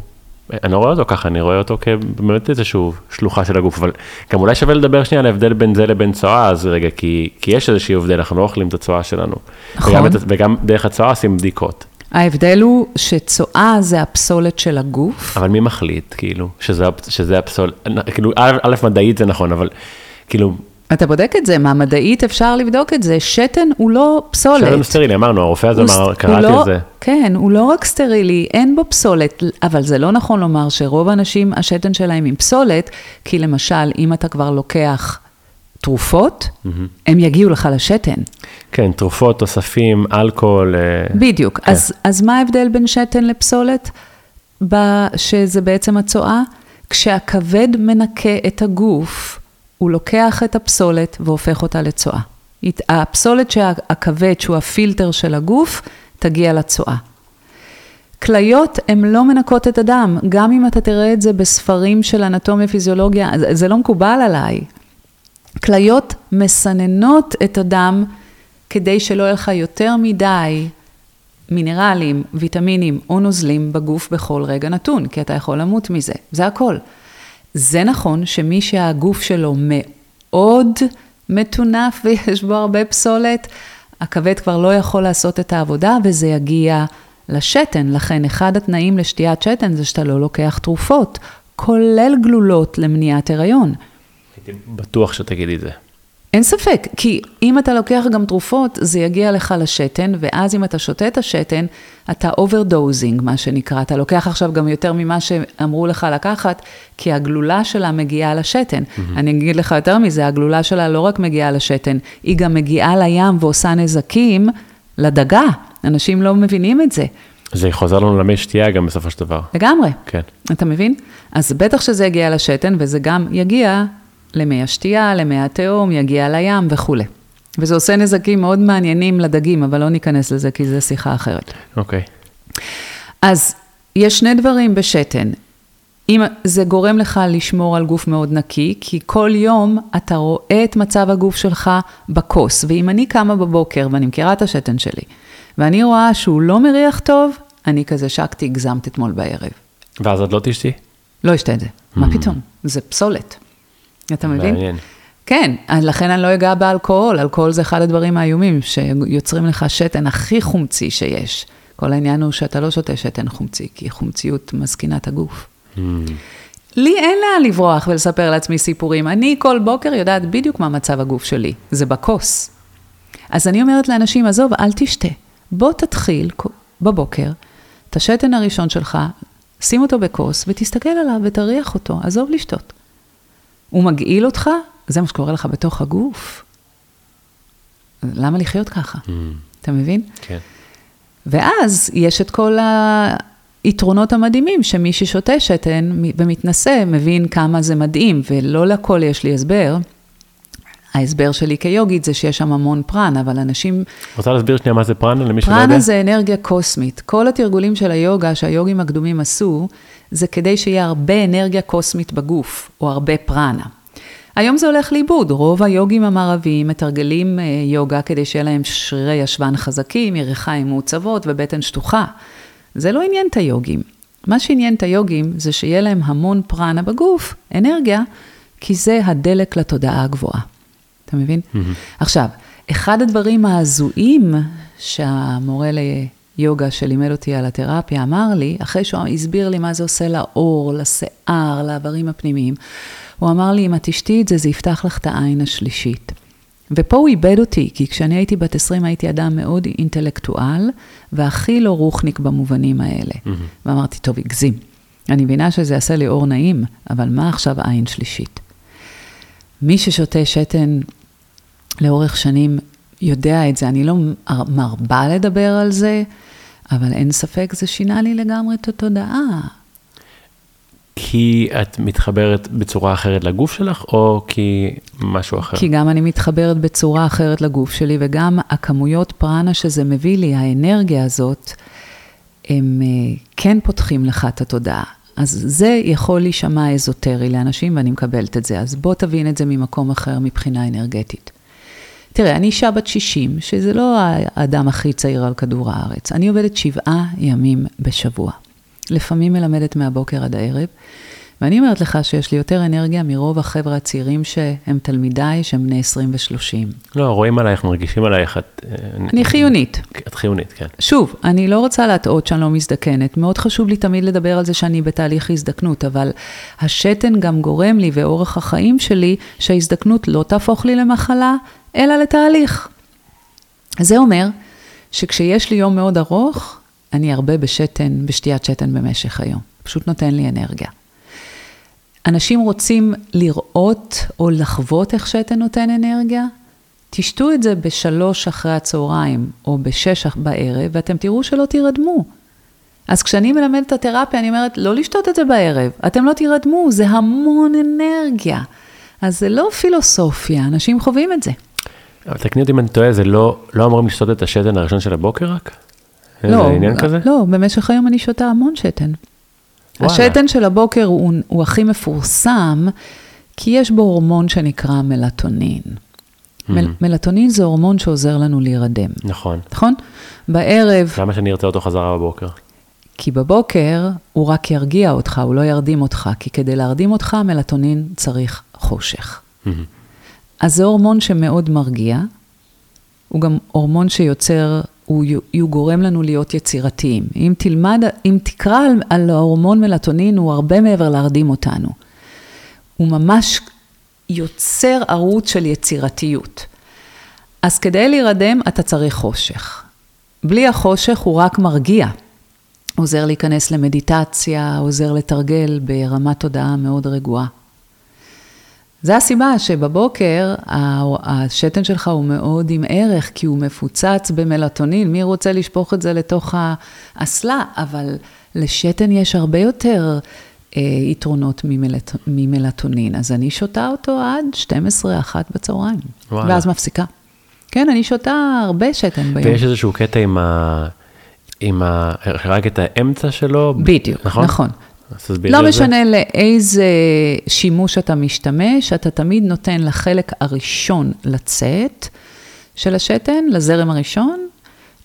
אני לא רואה אותו ככה, אני רואה אותו כבאמת איזשהו שלוחה של הגוף, אבל גם אולי שווה לדבר שנייה על ההבדל בין זה לבין צואה, אז רגע, כי, כי יש איזשהו הבדל, אנחנו לא אוכלים את הצואה שלנו. נכון. וגם, וגם דרך הצואה עושים בדיקות. ההבדל הוא שצואה זה הפסולת של הגוף. אבל מי מחליט, כאילו, שזה, שזה הפסולת, כאילו, א', מדעית זה נכון, אבל כאילו, אתה בודק את זה, מה מדעית אפשר לבדוק את זה, שתן הוא לא פסולת. שתן הוא סטרילי, אמרנו, הרופא הזה אמר, קראתי לא, את זה. כן, הוא לא רק סטרילי, אין בו פסולת, אבל זה לא נכון לומר שרוב האנשים, השתן שלהם עם פסולת, כי למשל, אם אתה כבר לוקח תרופות, mm-hmm. הם יגיעו לך לשתן. כן, תרופות, תוספים, אלכוהול. אה, בדיוק, כן. אז, אז מה ההבדל בין שתן לפסולת, שזה בעצם הצואה? כשהכבד מנקה את הגוף, הוא לוקח את הפסולת והופך אותה לצואה. הפסולת שהכבד, שהוא הפילטר של הגוף, תגיע לצואה. כליות הן לא מנקות את הדם, גם אם אתה תראה את זה בספרים של אנטומיה פיזיולוגיה, זה לא מקובל עליי. כליות מסננות את הדם כדי שלא יהיה לך יותר מדי מינרלים, ויטמינים או נוזלים בגוף בכל רגע נתון, כי אתה יכול למות מזה, זה הכל. זה נכון שמי שהגוף שלו מאוד מטונף ויש בו הרבה פסולת, הכבד כבר לא יכול לעשות את העבודה וזה יגיע לשתן. לכן אחד התנאים לשתיית שתן זה שאתה לא לוקח תרופות, כולל גלולות למניעת הריון. הייתי בטוח שתגידי את זה. אין ספק, כי אם אתה לוקח גם תרופות, זה יגיע לך לשתן, ואז אם אתה שותה את השתן, אתה overdosing, מה שנקרא. אתה לוקח עכשיו גם יותר ממה שאמרו לך לקחת, כי הגלולה שלה מגיעה לשתן. Mm-hmm. אני אגיד לך יותר מזה, הגלולה שלה לא רק מגיעה לשתן, היא גם מגיעה לים ועושה נזקים לדגה. אנשים לא מבינים את זה. זה חוזר לנו למי שתייה גם בסופו של דבר. לגמרי. כן. אתה מבין? אז בטח שזה יגיע לשתן, וזה גם יגיע למי השתייה, למי התהום, יגיע לים וכולי. וזה עושה נזקים מאוד מעניינים לדגים, אבל לא ניכנס לזה כי זו שיחה אחרת. אוקיי. Okay. אז יש שני דברים בשתן. אם זה גורם לך לשמור על גוף מאוד נקי, כי כל יום אתה רואה את מצב הגוף שלך בכוס, ואם אני קמה בבוקר, ואני מכירה את השתן שלי, ואני רואה שהוא לא מריח טוב, אני כזה שקתי, הגזמת אתמול בערב. ואז את לא תשתי? לא אשתה את זה, mm. מה פתאום? זה פסולת. אתה מבין? מעניין. כן, לכן אני לא אגע באלכוהול, אלכוהול זה אחד הדברים האיומים שיוצרים לך שתן הכי חומצי שיש. כל העניין הוא שאתה לא שותה שתן חומצי, כי חומציות מזקינה את הגוף. Mm. לי אין לאן לברוח ולספר לעצמי סיפורים. אני כל בוקר יודעת בדיוק מה מצב הגוף שלי, זה בכוס. אז אני אומרת לאנשים, עזוב, אל תשתה. בוא תתחיל בבוקר, את השתן הראשון שלך, שים אותו בכוס ותסתכל עליו ותריח אותו, עזוב לשתות. הוא מגעיל אותך, זה מה שקורה לך בתוך הגוף. למה לחיות ככה? Mm. אתה מבין? כן. ואז יש את כל היתרונות המדהימים, שמי ששותה שתן ומתנשא מבין כמה זה מדהים, ולא לכל יש לי הסבר. ההסבר שלי כיוגית זה שיש שם המון פרנה, אבל אנשים... רוצה להסביר שנייה מה זה פרנה למי שלא יודע? פרנה זה אנרגיה קוסמית. כל התרגולים של היוגה שהיוגים הקדומים עשו, זה כדי שיהיה הרבה אנרגיה קוסמית בגוף, או הרבה פרנה. היום זה הולך לאיבוד, רוב היוגים המערביים מתרגלים אה, יוגה כדי שיהיה להם שרירי ישבן חזקים, ירכיים מעוצבות ובטן שטוחה. זה לא עניין את היוגים. מה שעניין את היוגים זה שיהיה להם המון פרנה בגוף, אנרגיה, כי זה הדלק לתודעה הגבוהה. אתה מבין? Mm-hmm. עכשיו, אחד הדברים ההזויים שהמורה ליוגה שלימד אותי על התרפיה אמר לי, אחרי שהוא הסביר לי מה זה עושה לעור, לשיער, לאיברים הפנימיים, הוא אמר לי, אם את תשתי את זה, זה יפתח לך את העין השלישית. ופה הוא איבד אותי, כי כשאני הייתי בת 20 הייתי אדם מאוד אינטלקטואל, והכי לא רוחניק במובנים האלה. Mm-hmm. ואמרתי, טוב, הגזים. אני מבינה שזה יעשה לי אור נעים, אבל מה עכשיו עין שלישית? מי ששותה שתן לאורך שנים יודע את זה, אני לא מרבה לדבר על זה, אבל אין ספק, זה שינה לי לגמרי את התודעה. כי את מתחברת בצורה אחרת לגוף שלך, או כי משהו אחר? כי גם אני מתחברת בצורה אחרת לגוף שלי, וגם הכמויות פרנה שזה מביא לי, האנרגיה הזאת, הם אה, כן פותחים לך את התודעה. אז זה יכול להישמע אזוטרי לאנשים, ואני מקבלת את זה. אז בוא תבין את זה ממקום אחר מבחינה אנרגטית. תראה, אני אישה בת 60, שזה לא האדם הכי צעיר על כדור הארץ. אני עובדת שבעה ימים בשבוע. לפעמים מלמדת מהבוקר עד הערב, ואני אומרת לך שיש לי יותר אנרגיה מרוב החבר'ה הצעירים שהם תלמידיי, שהם בני 20 ו-30. לא, רואים עלייך, מרגישים עלייך, את... אה, אני חיונית. את חיונית, כן. שוב, אני לא רוצה להטעות שאני לא מזדקנת. מאוד חשוב לי תמיד לדבר על זה שאני בתהליך הזדקנות, אבל השתן גם גורם לי, ואורח החיים שלי, שההזדקנות לא תהפוך לי למחלה, אלא לתהליך. זה אומר שכשיש לי יום מאוד ארוך, אני הרבה בשתן, בשתיית שתן במשך היום. פשוט נותן לי אנרגיה. אנשים רוצים לראות או לחוות איך שתן נותן אנרגיה? תשתו את זה בשלוש אחרי הצהריים או בשש בערב, ואתם תראו שלא תירדמו. אז כשאני מלמדת את התרפיה, אני אומרת, לא לשתות את זה בערב, אתם לא תירדמו, זה המון אנרגיה. אז זה לא פילוסופיה, אנשים חווים את זה. אבל תקני אותי אם אני טועה, זה לא, לא אמורים לשתות את השתן הראשון של הבוקר רק? לא, איזה עניין כזה? לא, במשך היום אני שותה המון שתן. וואלה. השתן של הבוקר הוא, הוא הכי מפורסם, כי יש בו הורמון שנקרא מלטונין. Mm-hmm. מל, מלטונין זה הורמון שעוזר לנו להירדם. נכון. נכון? בערב... למה שאני ארצה אותו חזרה בבוקר? כי בבוקר הוא רק ירגיע אותך, הוא לא ירדים אותך, כי כדי להרדים אותך, מלטונין צריך חושך. Mm-hmm. אז זה הורמון שמאוד מרגיע, הוא גם הורמון שיוצר, הוא, הוא גורם לנו להיות יצירתיים. אם תלמד, אם תקרא על, על ההורמון מלטונין, הוא הרבה מעבר להרדים אותנו. הוא ממש יוצר ערוץ של יצירתיות. אז כדי להירדם, אתה צריך חושך. בלי החושך הוא רק מרגיע. עוזר להיכנס למדיטציה, עוזר לתרגל ברמת תודעה מאוד רגועה. זה הסיבה שבבוקר השתן שלך הוא מאוד עם ערך, כי הוא מפוצץ במלטונין, מי רוצה לשפוך את זה לתוך האסלה? אבל לשתן יש הרבה יותר אה, יתרונות ממלט, ממלטונין, אז אני שותה אותו עד 12-1 בצהריים, וואלה. ואז מפסיקה. כן, אני שותה הרבה שתן ביום. ויש איזשהו קטע עם ה... עם ה... רק את האמצע שלו? בדיוק, נכון. נכון. לא משנה לאיזה שימוש אתה משתמש, אתה תמיד נותן לחלק הראשון לצאת של השתן, לזרם הראשון,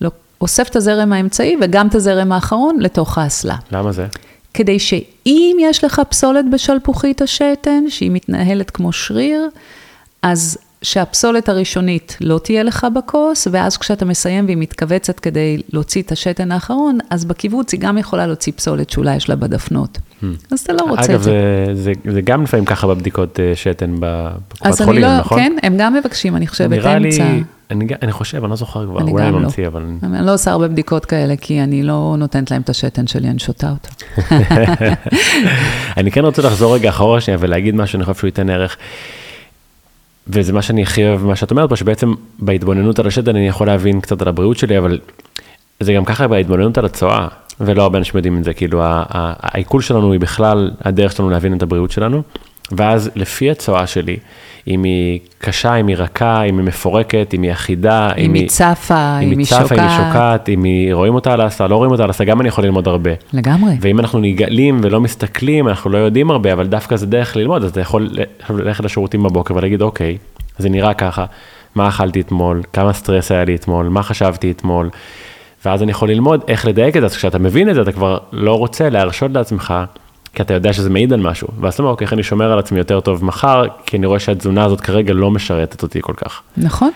לא, אוסף את הזרם האמצעי וגם את הזרם האחרון לתוך האסלה. למה זה? כדי שאם יש לך פסולת בשלפוחית השתן, שהיא מתנהלת כמו שריר, אז שהפסולת הראשונית לא תהיה לך בכוס, ואז כשאתה מסיים והיא מתכווצת כדי להוציא את השתן האחרון, אז בקיבוץ היא גם יכולה להוציא פסולת שאולי יש לה בדפנות. Hmm. אז אתה לא רוצה אגב, את זה. זה, זה, זה גם לפעמים ככה בבדיקות אה, שתן בקופת חולים, לא, נכון? כן, הם גם מבקשים, אני חושבת, נראה לי, אמצע. אני, אני חושב, אני לא זוכר כבר, אני אולי אני לא. ממציא, אבל... אני לא עושה הרבה בדיקות כאלה, כי אני לא נותנת להם את השתן שלי, אני שותה אותו. אני כן רוצה לחזור רגע אחורה שנייה ולהגיד משהו, אני חושב שהוא ייתן ערך. וזה מה שאני הכי אוהב, מה שאת אומרת פה, שבעצם בהתבוננות על השתן אני יכול להבין קצת על הבריאות שלי, אבל זה גם ככה בהתבוננות על הצואה, ולא הרבה אנשים יודעים את זה, כאילו העיכול שלנו היא בכלל הדרך שלנו להבין את הבריאות שלנו, ואז לפי הצואה שלי, אם היא קשה, אם היא רכה, אם היא מפורקת, אם היא אחידה, אם היא צפה, אם אם היא צפה, אם היא שוקעת. שוקעת, אם היא רואים אותה על הסה, לא רואים אותה על הסה, גם אני יכול ללמוד הרבה. לגמרי. ואם אנחנו נגאלים ולא מסתכלים, אנחנו לא יודעים הרבה, אבל דווקא זה דרך ללמוד, אז אתה יכול ללכת לשירותים בבוקר ולהגיד, אוקיי, זה נראה ככה, מה אכלתי אתמול, כמה סטרס היה לי אתמול, מה חשבתי אתמול, ואז אני יכול ללמוד איך לדייק את זה, אז כשאתה מבין את זה, אתה כבר לא רוצה להרשות לעצמך, כי אתה יודע שזה מעיד על משהו, ואז אתה אומר, אוקיי, איך אני שומר על עצמי יותר טוב מחר, כי אני רואה שהתזונה הזאת כרגע לא משרתת אותי כל כך. נכון.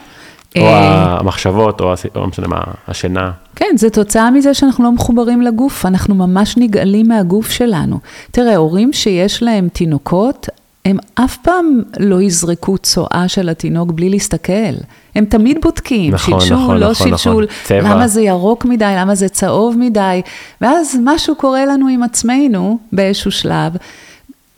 או אה, המחשבות, או לא משנה מה, השינה. כן, זה תוצאה מזה שאנחנו לא מחוברים לגוף, אנחנו ממש נגאלים מהגוף שלנו. תראה, הורים שיש להם תינוקות, הם אף פעם לא יזרקו צואה של התינוק בלי להסתכל. הם תמיד בודקים, נכון, שלשול, נכון, לא נכון, שלשול, נכון. למה זה ירוק מדי, למה זה צהוב מדי, ואז משהו קורה לנו עם עצמנו באיזשהו שלב.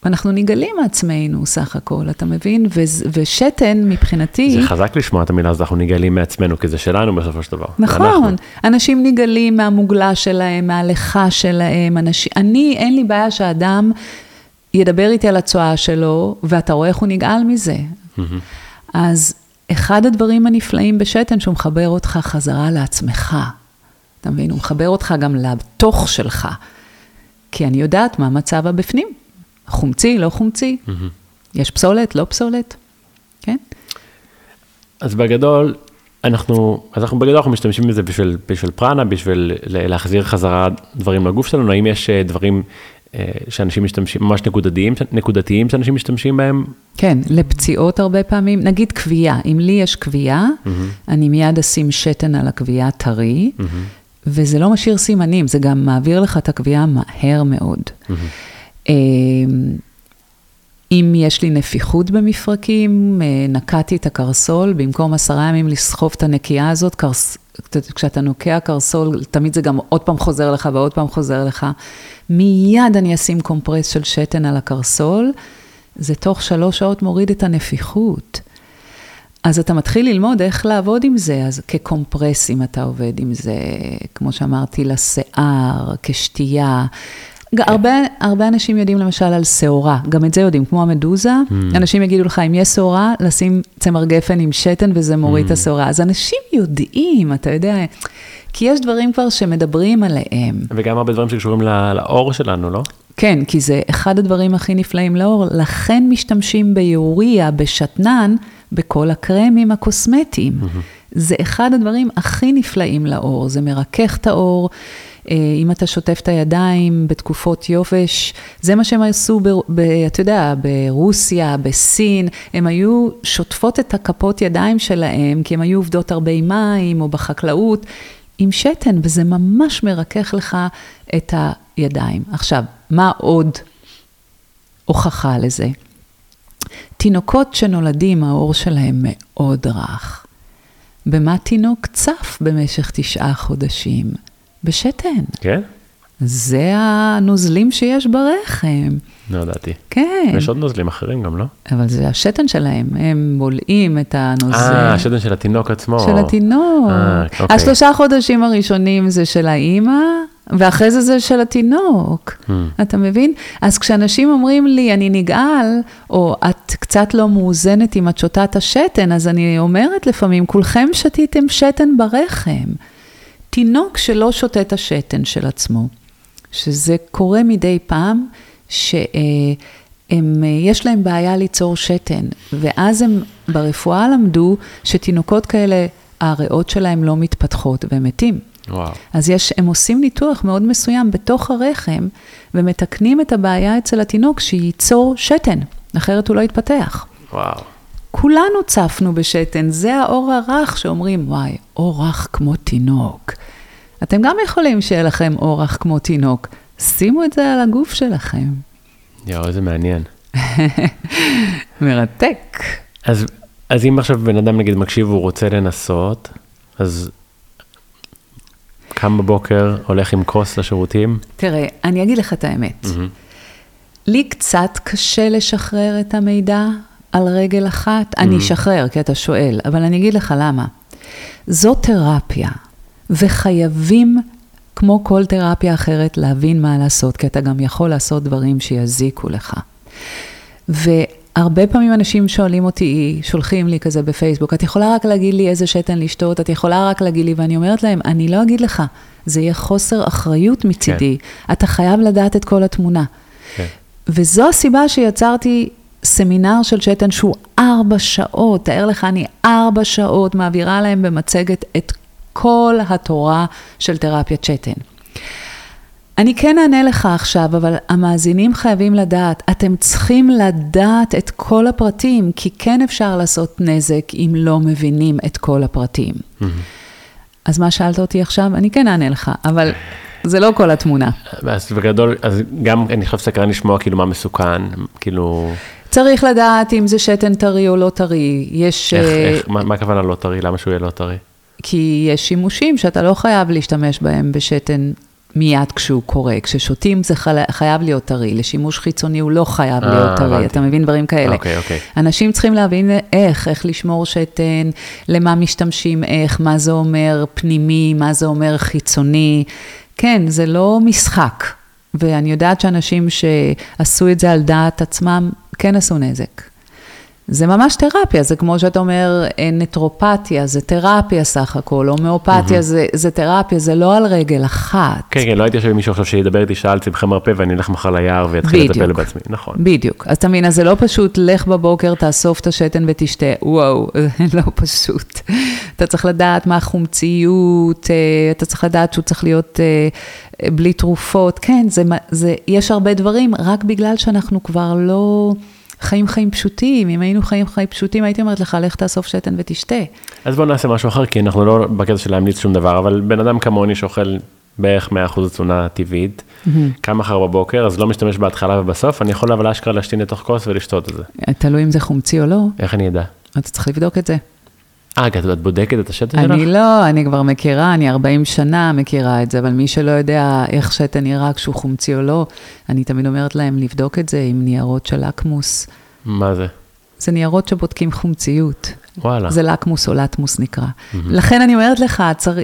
ואנחנו נגאלים מעצמנו סך הכל, אתה מבין? ו- ושתן מבחינתי... זה חזק לשמוע את המילה הזאת, אנחנו נגאלים מעצמנו, כי זה שלנו בסופו של דבר. זה אנחנו. נכון, אנשים נגאלים מהמוגלה שלהם, מהלכה שלהם, אנשים, אני, אין לי בעיה שאדם ידבר איתי על הצואה שלו, ואתה רואה איך הוא נגאל מזה. אז אחד הדברים הנפלאים בשתן, שהוא מחבר אותך חזרה לעצמך. אתה מבין? הוא מחבר אותך גם לתוך שלך. כי אני יודעת מה המצב הבפנים. חומצי, לא חומצי, יש פסולת, לא פסולת, כן? אז בגדול, אנחנו, אז אנחנו בגדול אנחנו משתמשים בזה בשביל, בשביל פרנה, בשביל להחזיר חזרה דברים לגוף שלנו, האם יש אה, דברים שאנשים משתמשים, ממש נקודתיים, נקודתיים שאנשים משתמשים בהם? כן, לפציעות הרבה פעמים, נגיד כוויה, אם לי יש כוויה, אני מיד אשים שתן על הכוויה טרי, וזה לא משאיר סימנים, זה גם מעביר לך את הכוויה מהר מאוד. אמ, אם יש לי נפיחות במפרקים, אה, נקעתי את הקרסול, במקום עשרה ימים לסחוב את הנקיעה הזאת, קרס... כשאתה נוקע קרסול, תמיד זה גם עוד פעם חוזר לך ועוד פעם חוזר לך. מיד אני אשים קומפרס של שתן על הקרסול, זה תוך שלוש שעות מוריד את הנפיחות. אז אתה מתחיל ללמוד איך לעבוד עם זה, אז כקומפרסים אתה עובד עם זה, כמו שאמרתי, לשיער, כשתייה. ג- הרבה, הרבה אנשים יודעים למשל על שעורה, גם את זה יודעים, כמו המדוזה, אנשים יגידו לך, אם יש שעורה, לשים צמר גפן עם שתן וזה מוריד את השעורה. אז אנשים יודעים, אתה יודע, כי יש דברים כבר שמדברים עליהם. וגם הרבה דברים שקשורים ל- לאור שלנו, לא? כן, כי זה אחד הדברים הכי נפלאים לאור, לכן משתמשים ביוריה, בשתנן, בכל הקרמים הקוסמטיים. זה אחד הדברים הכי נפלאים לאור, זה מרכך את האור. אה, אם אתה שוטף את הידיים בתקופות יובש, זה מה שהם עשו, ב, ב, אתה יודע, ברוסיה, בסין, הם היו שוטפות את הכפות ידיים שלהם, כי הם היו עובדות הרבה מים או בחקלאות, עם שתן, וזה ממש מרכך לך את הידיים. עכשיו, מה עוד הוכחה לזה? תינוקות שנולדים, העור שלהם מאוד רך. במה תינוק צף במשך תשעה חודשים? בשתן. כן? זה הנוזלים שיש ברחם. לא ידעתי. כן, יש עוד נוזלים אחרים גם, לא? אבל זה השתן שלהם, הם בולעים את הנוזל. אה, השתן של התינוק עצמו. של התינוק. אה, אוקיי. השלושה חודשים הראשונים זה של האימא, ואחרי זה זה של התינוק. Hmm. אתה מבין? אז כשאנשים אומרים לי, אני נגעל, או את קצת לא מאוזנת אם את שותה את השתן, אז אני אומרת לפעמים, כולכם שתיתם שתן ברחם. תינוק שלא שותה את השתן של עצמו, שזה קורה מדי פעם, שיש להם בעיה ליצור שתן, ואז הם ברפואה למדו שתינוקות כאלה, הריאות שלהם לא מתפתחות והם מתים. וואו. אז יש, הם עושים ניתוח מאוד מסוים בתוך הרחם, ומתקנים את הבעיה אצל התינוק שייצור שתן, אחרת הוא לא יתפתח. וואו. כולנו צפנו בשתן, זה האור הרך שאומרים, וואי, אור רך כמו תינוק. אתם גם יכולים שיהיה לכם אור רך כמו תינוק. שימו את זה על הגוף שלכם. יואו, איזה מעניין. מרתק. אז, אז אם עכשיו בן אדם נגיד מקשיב והוא רוצה לנסות, אז קם בבוקר, הולך עם כוס לשירותים? תראה, אני אגיד לך את האמת. לי קצת קשה לשחרר את המידע על רגל אחת. אני אשחרר, כי אתה שואל, אבל אני אגיד לך למה. זו תרפיה, וחייבים, כמו כל תרפיה אחרת, להבין מה לעשות, כי אתה גם יכול לעשות דברים שיזיקו לך. והרבה פעמים אנשים שואלים אותי, שולחים לי כזה בפייסבוק, את יכולה רק להגיד לי איזה שתן לשתות, את יכולה רק להגיד לי, ואני אומרת להם, אני לא אגיד לך, זה יהיה חוסר אחריות מצידי, כן. אתה חייב לדעת את כל התמונה. כן. וזו הסיבה שיצרתי סמינר של שתן שהוא ארבע שעות, תאר לך, אני ארבע שעות מעבירה להם במצגת את כל התורה של תרפיית שתן. אני כן אענה לך עכשיו, אבל המאזינים חייבים לדעת, אתם צריכים לדעת את כל הפרטים, כי כן אפשר לעשות נזק אם לא מבינים את כל הפרטים. Mm-hmm. אז מה שאלת אותי עכשיו? אני כן אענה לך, אבל זה לא כל התמונה. אז בגדול, אז גם אני חושב סקרן לשמוע כאילו מה מסוכן, כאילו... צריך לדעת אם זה שתן טרי או לא טרי. יש... איך, איך, מה, מה הכוונה לא טרי? למה שהוא יהיה לא טרי? כי יש שימושים שאתה לא חייב להשתמש בהם בשתן מיד כשהוא קורה. כששותים זה חייב להיות טרי, לשימוש חיצוני הוא לא חייב 아, להיות טרי, הבנתי. אתה מבין דברים כאלה. אוקיי, אוקיי. אנשים צריכים להבין איך, איך לשמור שתן, למה משתמשים, איך, מה זה אומר פנימי, מה זה אומר חיצוני. כן, זה לא משחק. ואני יודעת שאנשים שעשו את זה על דעת עצמם, כן עשו נזק. זה ממש תרפיה, זה כמו שאתה אומר, נטרופתיה, זה תרפיה סך הכל, הומאופתיה mm-hmm. זה, זה תרפיה, זה לא על רגל אחת. כן, כן, לא הייתי יושב עם מישהו עכשיו שידבר איתי שעה על צמחי מרפא ואני אלך מחר ליער ואתחיל לטפל בעצמי, נכון. בדיוק, אז אתה מבין, אז זה לא פשוט, לך בבוקר, תאסוף את השתן ותשתה, וואו, לא פשוט. אתה צריך לדעת מה החומציות, אה, אתה צריך לדעת שהוא צריך להיות אה, בלי תרופות, כן, זה, זה, יש הרבה דברים, רק בגלל שאנחנו כבר לא... חיים חיים פשוטים, אם היינו חיים חיים פשוטים, הייתי אומרת לך, לך תאסוף שתן ותשתה. אז בוא נעשה משהו אחר, כי אנחנו לא בקטע של להמליץ שום דבר, אבל בן אדם כמוני שאוכל בערך 100% תזונה טבעית, mm-hmm. קם מחר בבוקר, אז לא משתמש בהתחלה ובסוף, אני יכול אבל אשכרה להשתין לתוך כוס ולשתות את זה. תלוי אם זה חומצי או לא. איך אני אדע? אתה צריך לבדוק את זה. אה, את בודקת את השתן שלך? אני לא, אני כבר מכירה, אני 40 שנה מכירה את זה, אבל מי שלא יודע איך שתן נראה כשהוא חומצי או לא, אני תמיד אומרת להם לבדוק את זה עם ניירות של לקמוס. מה זה? זה ניירות שבודקים חומציות. וואלה. זה לקמוס או לטמוס נקרא. Mm-hmm. לכן אני אומרת לך, צר...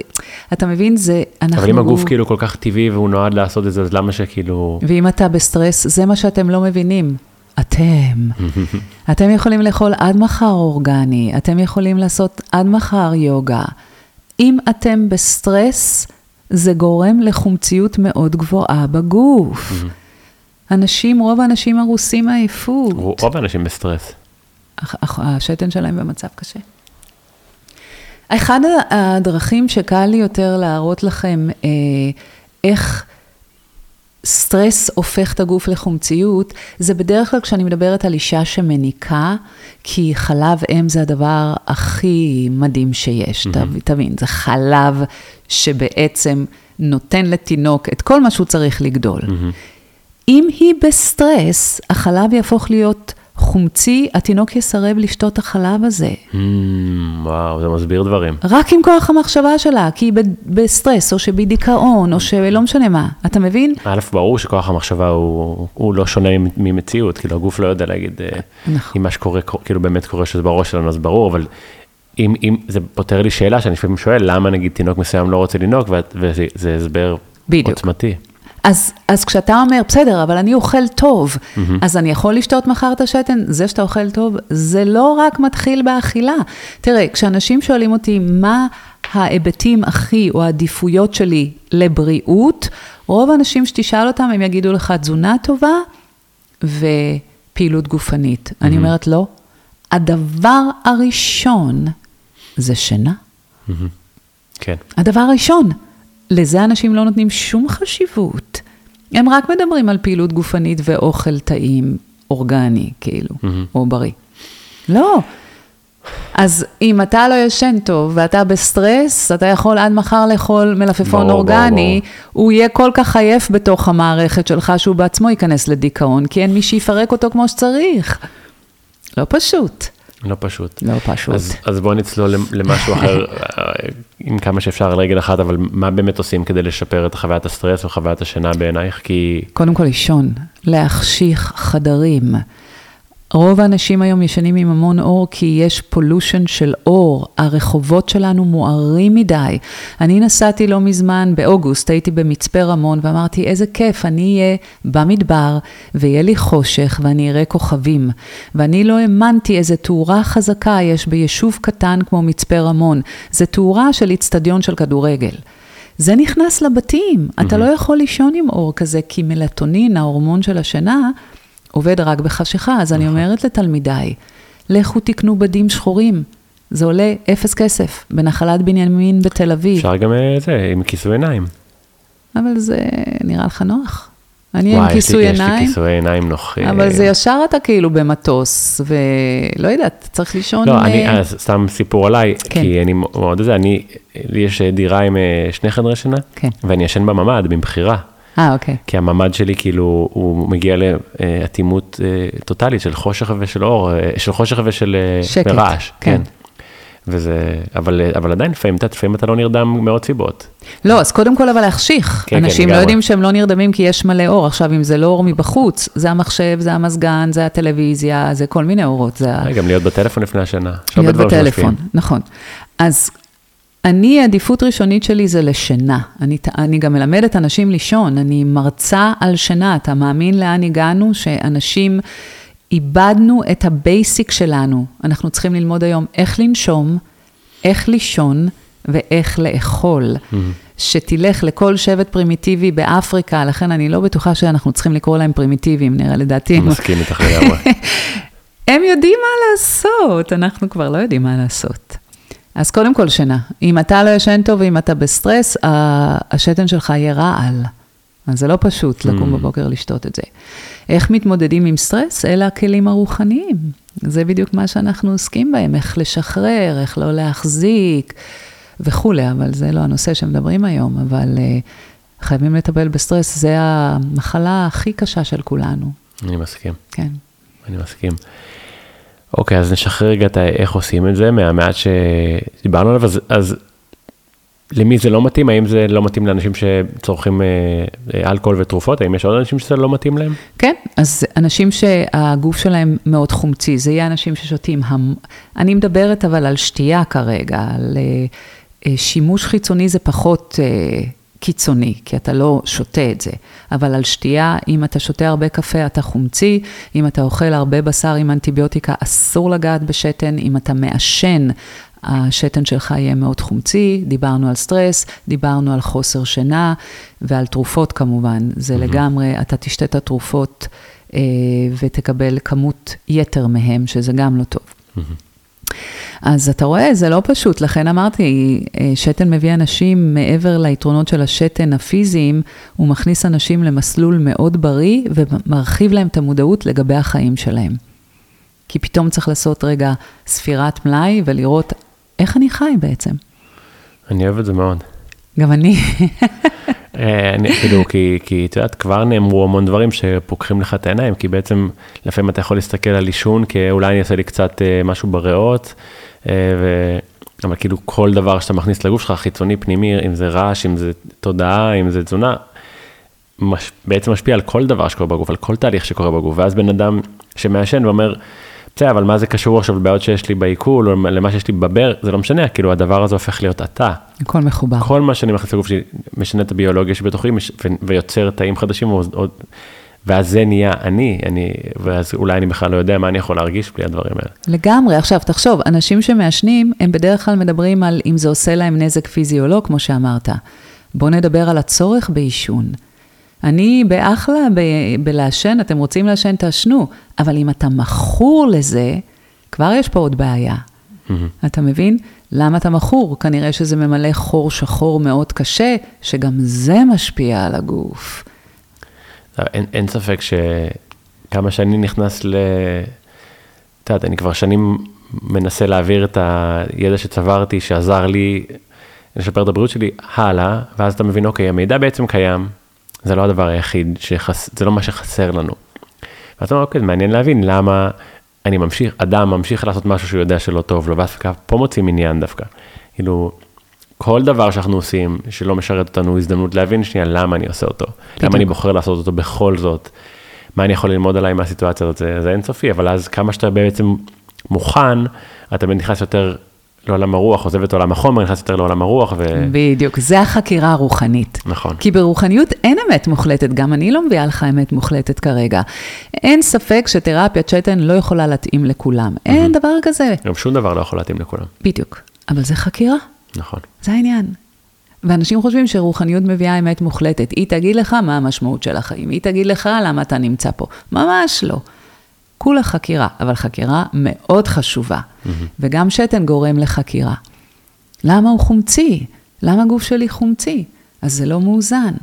אתה מבין, זה, אנחנו... אבל אם הגוף כאילו כל כך טבעי והוא נועד לעשות את זה, אז למה שכאילו... ואם אתה בסטרס, זה מה שאתם לא מבינים. אתם, אתם יכולים לאכול עד מחר אורגני, אתם יכולים לעשות עד מחר יוגה. אם אתם בסטרס, זה גורם לחומציות מאוד גבוהה בגוף. אנשים, רוב האנשים הרוסים מעייפות. רוב האנשים בסטרס. השתן שלהם במצב קשה. אחד הדרכים שקל לי יותר להראות לכם אה, איך סטרס הופך את הגוף לחומציות, זה בדרך כלל כשאני מדברת על אישה שמניקה, כי חלב אם זה הדבר הכי מדהים שיש, mm-hmm. תבין, זה חלב שבעצם נותן לתינוק את כל מה שהוא צריך לגדול. Mm-hmm. אם היא בסטרס, החלב יהפוך להיות חומצי, התינוק יסרב לשתות החלב הזה. Mm, וואו, זה מסביר דברים. רק עם כוח המחשבה שלה, כי היא בסטרס, או שבדיכאון, או שלא משנה מה. אתה מבין? א', ברור שכוח המחשבה הוא, הוא לא שונה ממציאות, כאילו הגוף לא יודע להגיד, אה, נכון. אם מה שקורה, כאילו באמת קורה שזה בראש שלנו, אז ברור, אבל אם, אם זה פותר לי שאלה שאני לפעמים שואל, למה נגיד תינוק מסוים לא רוצה לנהוג, וזה הסבר בדיוק. עוצמתי. אז, אז כשאתה אומר, בסדר, אבל אני אוכל טוב, mm-hmm. אז אני יכול לשתות מחר את השתן? זה שאתה אוכל טוב, זה לא רק מתחיל באכילה. תראה, כשאנשים שואלים אותי מה ההיבטים הכי, או העדיפויות שלי לבריאות, רוב האנשים שתשאל אותם, הם יגידו לך תזונה טובה ופעילות גופנית. Mm-hmm. אני אומרת, לא. הדבר הראשון זה שינה. Mm-hmm. כן. הדבר הראשון. לזה אנשים לא נותנים שום חשיבות. הם רק מדברים על פעילות גופנית ואוכל טעים, אורגני, כאילו, mm-hmm. או בריא. לא, אז אם אתה לא ישן טוב ואתה בסטרס, אתה יכול עד מחר לאכול מלפפון ברור, אורגני, הוא יהיה כל כך עייף בתוך המערכת שלך, שהוא בעצמו ייכנס לדיכאון, כי אין מי שיפרק אותו כמו שצריך. לא פשוט. לא פשוט. לא פשוט. אז, אז בואו נצלול למשהו אחר, אה, עם כמה שאפשר על רגל אחת, אבל מה באמת עושים כדי לשפר את חוויית הסטרס או חוויית השינה בעינייך? כי... קודם כל לישון, להחשיך חדרים. רוב האנשים היום ישנים עם המון אור כי יש pollution של אור, הרחובות שלנו מוארים מדי. אני נסעתי לא מזמן, באוגוסט, הייתי במצפה רמון ואמרתי, איזה כיף, אני אהיה במדבר ויהיה לי חושך ואני אראה כוכבים. ואני לא האמנתי איזה תאורה חזקה יש ביישוב קטן כמו מצפה רמון. זה תאורה של איצטדיון של כדורגל. זה נכנס לבתים, אתה לא יכול לישון עם אור כזה, כי מלטונין, ההורמון של השינה, עובד רק בחשיכה, אז אני אומרת לתלמידיי, לכו תקנו בדים שחורים, זה עולה אפס כסף, בנחלת בנימין בתל אביב, אפשר גם אה, זה, עם כיסוי עיניים. אבל זה נראה לך נוח. אני עם וואי, לי- כיסוי יש לי עיניים, כיסוי עיניים נוחים. אבל זה ישר אתה כאילו במטוס, ולא יודעת, צריך לישון... לא, אה, אני, אז סתם סיפור עליי, כן. כי אני מאוד זה, אני, לי יש דירה עם אה, שני חדרי שינה, כן. ואני ישן בממ"ד, מבחירה. אה, אוקיי. כי הממ"ד שלי כאילו, הוא מגיע לאטימות אה, טוטאלית של חושך ושל אור, אה, של חושך ושל אה, שקט, רעש. כן. כן. וזה, אבל, אבל עדיין לפעמים, לפעמים אתה לא נרדם מאוד סיבות. לא, אז קודם כל אבל להחשיך. כן, אנשים לא לגמרי. יודעים שהם לא נרדמים כי יש מלא אור. עכשיו, אם זה לא אור מבחוץ, זה המחשב, זה המזגן, זה הטלוויזיה, זה כל מיני אורות. זה גם להיות בטלפון לפני השינה. הרבה להיות בטלפון. נכון. אז אני, עדיפות ראשונית שלי זה לשינה. אני, אני גם מלמדת אנשים לישון, אני מרצה על שינה. אתה מאמין לאן הגענו? שאנשים, איבדנו את ה basic שלנו. אנחנו צריכים ללמוד היום איך לנשום, איך לישון ואיך לאכול. שתלך לכל שבט פרימיטיבי באפריקה, לכן אני לא בטוחה שאנחנו צריכים לקרוא להם פרימיטיביים, נראה לדעתי. מסכים איתך לגמרי. הם יודעים מה לעשות, אנחנו כבר לא יודעים מה לעשות. אז קודם כל שינה. אם אתה לא ישן טוב ואם אתה בסטרס, השתן שלך יהיה רעל. אז זה לא פשוט לקום בבוקר לשתות את זה. איך מתמודדים עם סטרס? אלה הכלים הרוחניים. זה בדיוק מה שאנחנו עוסקים בהם, איך לשחרר, איך לא להחזיק וכולי, אבל זה לא הנושא שמדברים היום, אבל uh, חייבים לטפל בסטרס, זה המחלה הכי קשה של כולנו, אני מסכים, כן. אני מסכים. אוקיי, אז נשחרר רגע את איך עושים את זה, מהמעט שדיברנו עליו, אז, אז למי זה לא מתאים? האם זה לא מתאים לאנשים שצורכים אה, אלכוהול ותרופות? האם יש עוד אנשים שזה לא מתאים להם? כן, אז אנשים שהגוף שלהם מאוד חומצי, זה יהיה אנשים ששותים המ... אני מדברת אבל על שתייה כרגע, על אה, אה, שימוש חיצוני זה פחות אה, קיצוני, כי אתה לא שותה את זה, אבל על שתייה, אם אתה שותה הרבה קפה, אתה חומצי, אם אתה אוכל הרבה בשר עם אנטיביוטיקה, אסור לגעת בשתן, אם אתה מעשן, השתן שלך יהיה מאוד חומצי, דיברנו על סטרס, דיברנו על חוסר שינה ועל תרופות כמובן, זה לגמרי, אתה תשתה את התרופות אה, ותקבל כמות יתר מהם, שזה גם לא טוב. אז אתה רואה, זה לא פשוט, לכן אמרתי, אה, שתן מביא אנשים מעבר ליתרונות של השתן הפיזיים, הוא מכניס אנשים למסלול מאוד בריא ומרחיב להם את המודעות לגבי החיים שלהם. כי פתאום צריך לעשות רגע ספירת מלאי ולראות איך אני חי בעצם. אני אוהב את זה מאוד. גם אני. אה, כאילו, כי, את יודעת, כבר נאמרו המון דברים שפוקחים לך את העיניים, כי בעצם לפעמים אתה יכול להסתכל על עישון, כי אולי אני אעשה לי קצת אה, משהו בריאות, אה. אבל כאילו כל דבר שאתה מכניס לגוף שלך, חיצוני, פנימי, אם זה רעש, אם זה תודעה, אם זה תזונה, בעצם משפיע על כל דבר שקורה בגוף, על כל תהליך שקורה בגוף, ואז בן אדם שמעשן ואומר, בסדר, אבל מה זה קשור עכשיו לבעיות שיש לי בעיכול, או למה שיש לי בבר, זה לא משנה, כאילו הדבר הזה הופך להיות אתה. הכל מחובר. כל מה שאני מכניס לגוף שלי משנה את הביולוגיה שבתוכי ויוצר תאים חדשים, או- או- ואז זה נהיה אני, אני, ואז אולי אני בכלל לא יודע מה אני יכול להרגיש בלי הדברים האלה. לגמרי. עכשיו, תחשוב, אנשים שמעשנים, הם בדרך כלל מדברים על אם זה עושה להם נזק פיזי או לא, כמו שאמרת. בואו נדבר על הצורך בעישון. אני באחלה ב- בלעשן, אתם רוצים לעשן, תעשנו, אבל אם אתה מכור לזה, כבר יש פה עוד בעיה. אתה מבין? למה אתה מכור? כנראה שזה ממלא חור שחור מאוד קשה, שגם זה משפיע על הגוף. אין, אין ספק שכמה שאני נכנס ל... את יודעת, אני כבר שנים מנסה להעביר את הידע שצברתי, שעזר לי לשפר את הבריאות שלי, הלאה, ואז אתה מבין, אוקיי, המידע בעצם קיים, זה לא הדבר היחיד, שחס... זה לא מה שחסר לנו. ואז אתה אומר, אוקיי, זה מעניין להבין למה אני ממשיך, אדם ממשיך לעשות משהו שהוא יודע שלא טוב לו, ואז פה מוצאים עניין דווקא. כאילו, כל דבר שאנחנו עושים שלא משרת אותנו, הזדמנות להבין שנייה למה אני עושה אותו. בדיוק. למה אני בוחר לעשות אותו בכל זאת. מה אני יכול ללמוד עליי מהסיטואציה הזאת, זה, זה אינסופי, אבל אז כמה שאתה בעצם מוכן, אתה נכנס יותר לעולם הרוח, עוזב את עולם החומר, נכנס יותר לעולם הרוח. ו... בדיוק, זה החקירה הרוחנית. נכון. כי ברוחניות אין אמת מוחלטת, גם אני לא מביאה לך אמת מוחלטת כרגע. אין ספק שתרפיית שתן לא יכולה להתאים לכולם, אין דבר כזה. גם שום דבר לא יכול להתאים לכולם. בדיוק, אבל זה חקירה. נכון. זה העניין. ואנשים חושבים שרוחניות מביאה אמת מוחלטת. היא תגיד לך מה המשמעות של החיים, היא תגיד לך למה אתה נמצא פה. ממש לא. כולה חקירה, אבל חקירה מאוד חשובה. Mm-hmm. וגם שתן גורם לחקירה. למה הוא חומצי? למה הגוף שלי חומצי? אז זה לא מאוזן.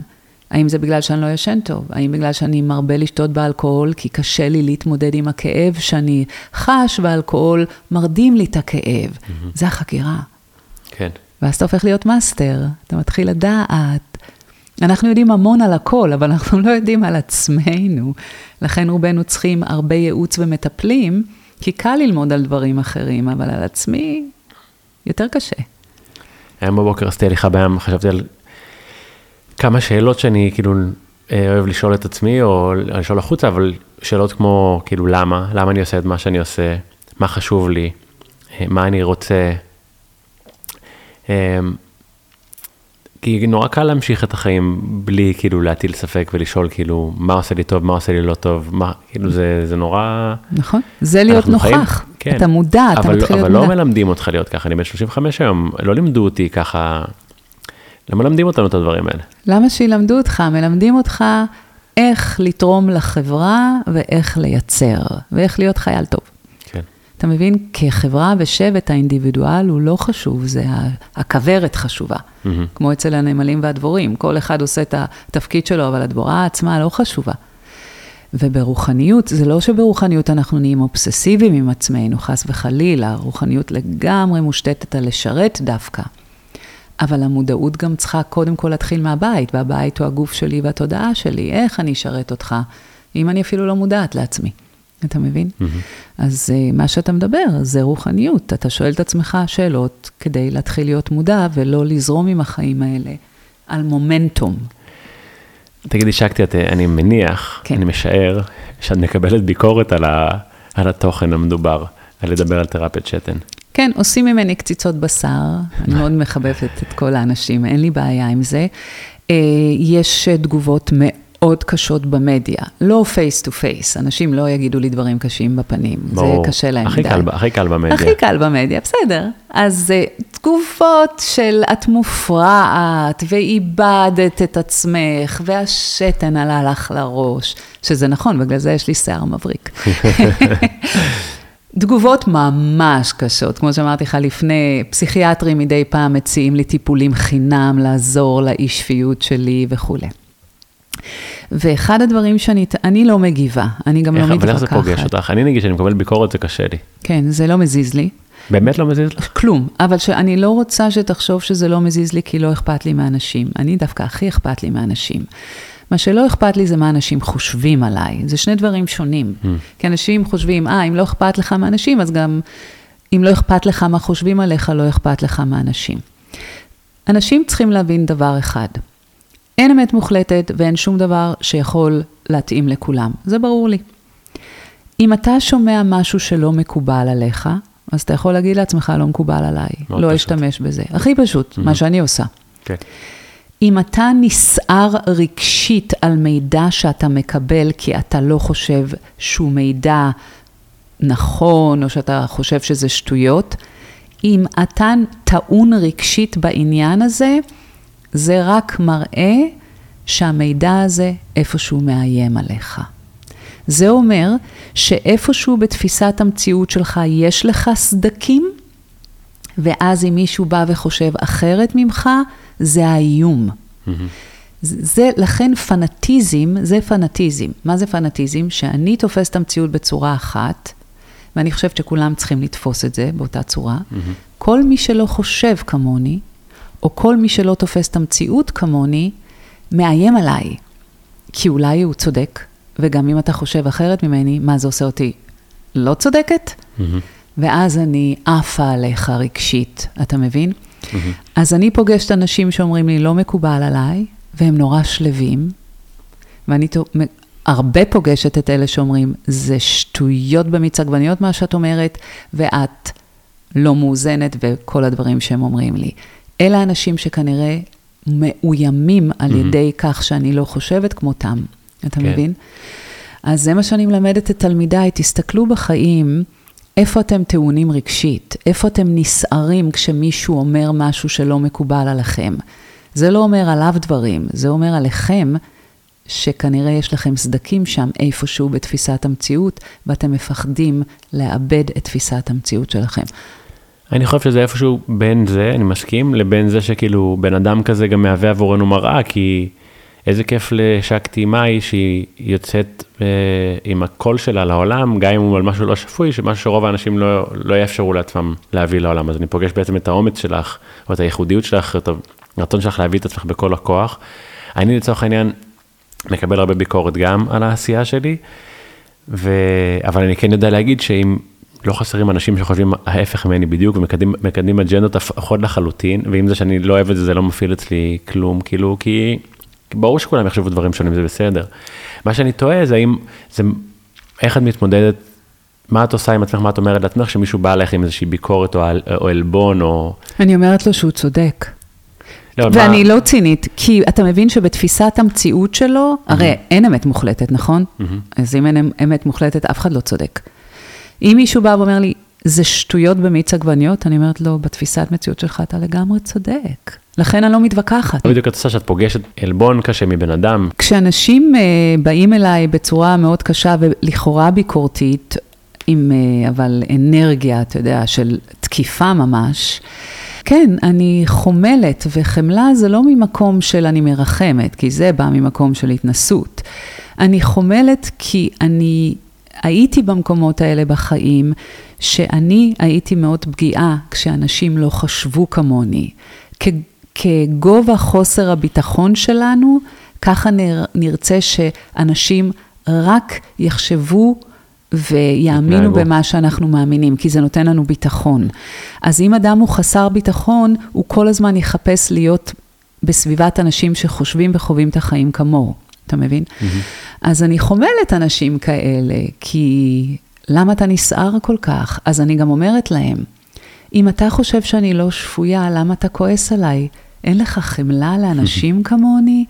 האם זה בגלל שאני לא ישן טוב? האם בגלל שאני מרבה לשתות באלכוהול כי קשה לי להתמודד עם הכאב שאני חש, והאלכוהול מרדים לי את הכאב? Mm-hmm. זה החקירה. כן. ואז אתה הופך להיות master, אתה מתחיל לדעת. אנחנו יודעים המון על הכל, אבל אנחנו לא יודעים על עצמנו. לכן רובנו צריכים הרבה ייעוץ ומטפלים, כי קל ללמוד על דברים אחרים, אבל על עצמי יותר קשה. היום בבוקר עשיתי הליכה בים, חשבתי על כמה שאלות שאני כאילו אה, אוהב לשאול את עצמי, או לשאול החוצה, אבל שאלות כמו, כאילו, למה? למה אני עושה את מה שאני עושה? מה חשוב לי? אה, מה אני רוצה? כי נורא קל להמשיך את החיים בלי כאילו להטיל ספק ולשאול כאילו מה עושה לי טוב, מה עושה לי לא טוב, מה, כאילו זה, זה נורא... נכון, זה להיות נוכח, חיים, כן, אתה מודע, אתה מתחיל להיות מודע. אבל לא מלמדים אותך להיות ככה, אני בן 35 היום, לא לימדו אותי ככה, לא מלמדים אותנו את הדברים האלה. למה שילמדו אותך? מלמדים אותך איך לתרום לחברה ואיך לייצר, ואיך להיות חייל טוב. אתה מבין? כחברה ושבט האינדיבידואל הוא לא חשוב, זה הכוורת חשובה. Mm-hmm. כמו אצל הנמלים והדבורים, כל אחד עושה את התפקיד שלו, אבל הדבורה עצמה לא חשובה. וברוחניות, זה לא שברוחניות אנחנו נהיים אובססיביים עם עצמנו, חס וחלילה, רוחניות לגמרי מושתתת על לשרת דווקא. אבל המודעות גם צריכה קודם כל להתחיל מהבית, והבית הוא הגוף שלי והתודעה שלי, איך אני אשרת אותך, אם אני אפילו לא מודעת לעצמי. אתה מבין? Mm-hmm. אז uh, מה שאתה מדבר, זה רוחניות. אתה שואל את עצמך שאלות כדי להתחיל להיות מודע ולא לזרום עם החיים האלה על מומנטום. תגידי, שאקטי, את, אני מניח, כן. אני משער, שאת מקבלת ביקורת על, ה, על התוכן המדובר, על לדבר על תרפיית שתן. כן, עושים ממני קציצות בשר, אני מאוד מחבבת את כל האנשים, אין לי בעיה עם זה. Uh, יש תגובות מאוד... מאוד קשות במדיה, לא face to face, אנשים לא יגידו לי דברים קשים בפנים, ברור. זה קשה להם מדי הכי. קל, הכי קל במדיה. הכי קל במדיה, בסדר. אז uh, תגובות של את מופרעת, ואיבדת את עצמך, והשתן עלה לך לראש, שזה נכון, בגלל זה יש לי שיער מבריק. תגובות ממש קשות, כמו שאמרתי לך לפני, פסיכיאטרים מדי פעם מציעים לי טיפולים חינם, לעזור לאי שפיות שלי וכולי. ואחד הדברים שאני, אני לא מגיבה, אני גם לא מתווכחת. אבל איך זה פוגש אותך? אני נגיד שאני מקבל ביקורת, זה קשה לי. כן, זה לא מזיז לי. באמת לא מזיז לך? כלום, אבל אני לא רוצה שתחשוב שזה לא מזיז לי כי לא אכפת לי מאנשים. אני דווקא הכי אכפת לי מאנשים. מה שלא אכפת לי זה מה אנשים חושבים עליי. זה שני דברים שונים. Mm. כי אנשים חושבים, אה, אם לא אכפת לך מאנשים, אז גם אם לא אכפת לך מה חושבים עליך, לא אכפת לך מאנשים. אנשים צריכים להבין דבר אחד. אין אמת מוחלטת ואין שום דבר שיכול להתאים לכולם, זה ברור לי. אם אתה שומע משהו שלא מקובל עליך, אז אתה יכול להגיד לעצמך, לא מקובל עליי, לא אשתמש בזה. הכי פשוט, mm-hmm. מה שאני עושה. כן. אם אתה נסער רגשית על מידע שאתה מקבל, כי אתה לא חושב שהוא מידע נכון, או שאתה חושב שזה שטויות, אם אתה טעון רגשית בעניין הזה, זה רק מראה שהמידע הזה איפשהו מאיים עליך. זה אומר שאיפשהו בתפיסת המציאות שלך יש לך סדקים, ואז אם מישהו בא וחושב אחרת ממך, זה האיום. Mm-hmm. זה, לכן פנאטיזם, זה פנאטיזם. מה זה פנאטיזם? שאני תופס את המציאות בצורה אחת, ואני חושבת שכולם צריכים לתפוס את זה באותה צורה, כל מי שלא חושב כמוני, או כל מי שלא תופס את המציאות כמוני, מאיים עליי, כי אולי הוא צודק, וגם אם אתה חושב אחרת ממני, מה זה עושה אותי? לא צודקת? ואז אני עפה עליך רגשית, אתה מבין? אז אני פוגשת אנשים שאומרים לי, לא מקובל עליי, והם נורא שלווים, ואני הרבה פוגשת את אלה שאומרים, זה שטויות במיץ עגבניות מה שאת אומרת, ואת לא מאוזנת, וכל הדברים שהם אומרים לי. אלה האנשים שכנראה מאוימים על ידי כך שאני לא חושבת כמותם, אתה כן. מבין? אז זה מה שאני מלמדת את תלמידיי, תסתכלו בחיים, איפה אתם טעונים רגשית, איפה אתם נסערים כשמישהו אומר משהו שלא מקובל עליכם. זה לא אומר עליו דברים, זה אומר עליכם שכנראה יש לכם סדקים שם איפשהו בתפיסת המציאות, ואתם מפחדים לאבד את תפיסת המציאות שלכם. אני חושב שזה איפשהו בין זה, אני מסכים, לבין זה שכאילו בן אדם כזה גם מהווה עבורנו מראה, כי איזה כיף לשקטי מאי שהיא יוצאת אה, עם הקול שלה לעולם, גם אם הוא על משהו לא שפוי, שמשהו שרוב האנשים לא, לא יאפשרו לעצמם להביא לעולם. אז אני פוגש בעצם את האומץ שלך, או את הייחודיות שלך, את הרצון שלך להביא את עצמך בכל הכוח. אני לצורך העניין מקבל הרבה ביקורת גם על העשייה שלי, ו... אבל אני כן יודע להגיד שאם לא חסרים אנשים שחושבים ההפך ממני בדיוק ומקדמים אג'נדות הפכות לחלוטין, ועם זה שאני לא אוהב את זה, זה לא מפעיל אצלי כלום, כאילו, כי ברור שכולם יחשבו דברים שונים, זה בסדר. מה שאני תוהה זה האם, זה איך את מתמודדת, מה את עושה עם עצמך, מה את אומרת לעצמך, שמישהו בא אליך עם איזושהי ביקורת או עלבון או... אני אומרת לו שהוא צודק. לא, ואני מה... לא צינית, כי אתה מבין שבתפיסת המציאות שלו, mm-hmm. הרי אין אמת מוחלטת, נכון? Mm-hmm. אז אם אין אמת מוחלטת, אף אחד לא צודק. אם מישהו בא ואומר לי, זה שטויות במיץ עגבניות, אני אומרת לו, בתפיסת מציאות שלך אתה לגמרי צודק. לכן אני לא מתווכחת. בדיוק את עושה שאת פוגשת עלבון קשה מבן אדם. כשאנשים uh, באים אליי בצורה מאוד קשה ולכאורה ביקורתית, עם uh, אבל אנרגיה, אתה יודע, של תקיפה ממש, כן, אני חומלת, וחמלה זה לא ממקום של אני מרחמת, כי זה בא ממקום של התנסות. אני חומלת כי אני הייתי במקומות האלה בחיים, שאני הייתי מאוד פגיעה כשאנשים לא חשבו כמוני. כגובה חוסר הביטחון שלנו, ככה נרצה שאנשים רק יחשבו ויאמינו במה שאנחנו מאמינים, כי זה נותן לנו ביטחון. אז אם אדם הוא חסר ביטחון, הוא כל הזמן יחפש להיות בסביבת אנשים שחושבים וחווים את החיים כמוהו, אתה מבין? Mm-hmm. אז אני חומלת אנשים כאלה, כי למה אתה נסער כל כך? אז אני גם אומרת להם, אם אתה חושב שאני לא שפויה, למה אתה כועס עליי? אין לך חמלה לאנשים כמוני?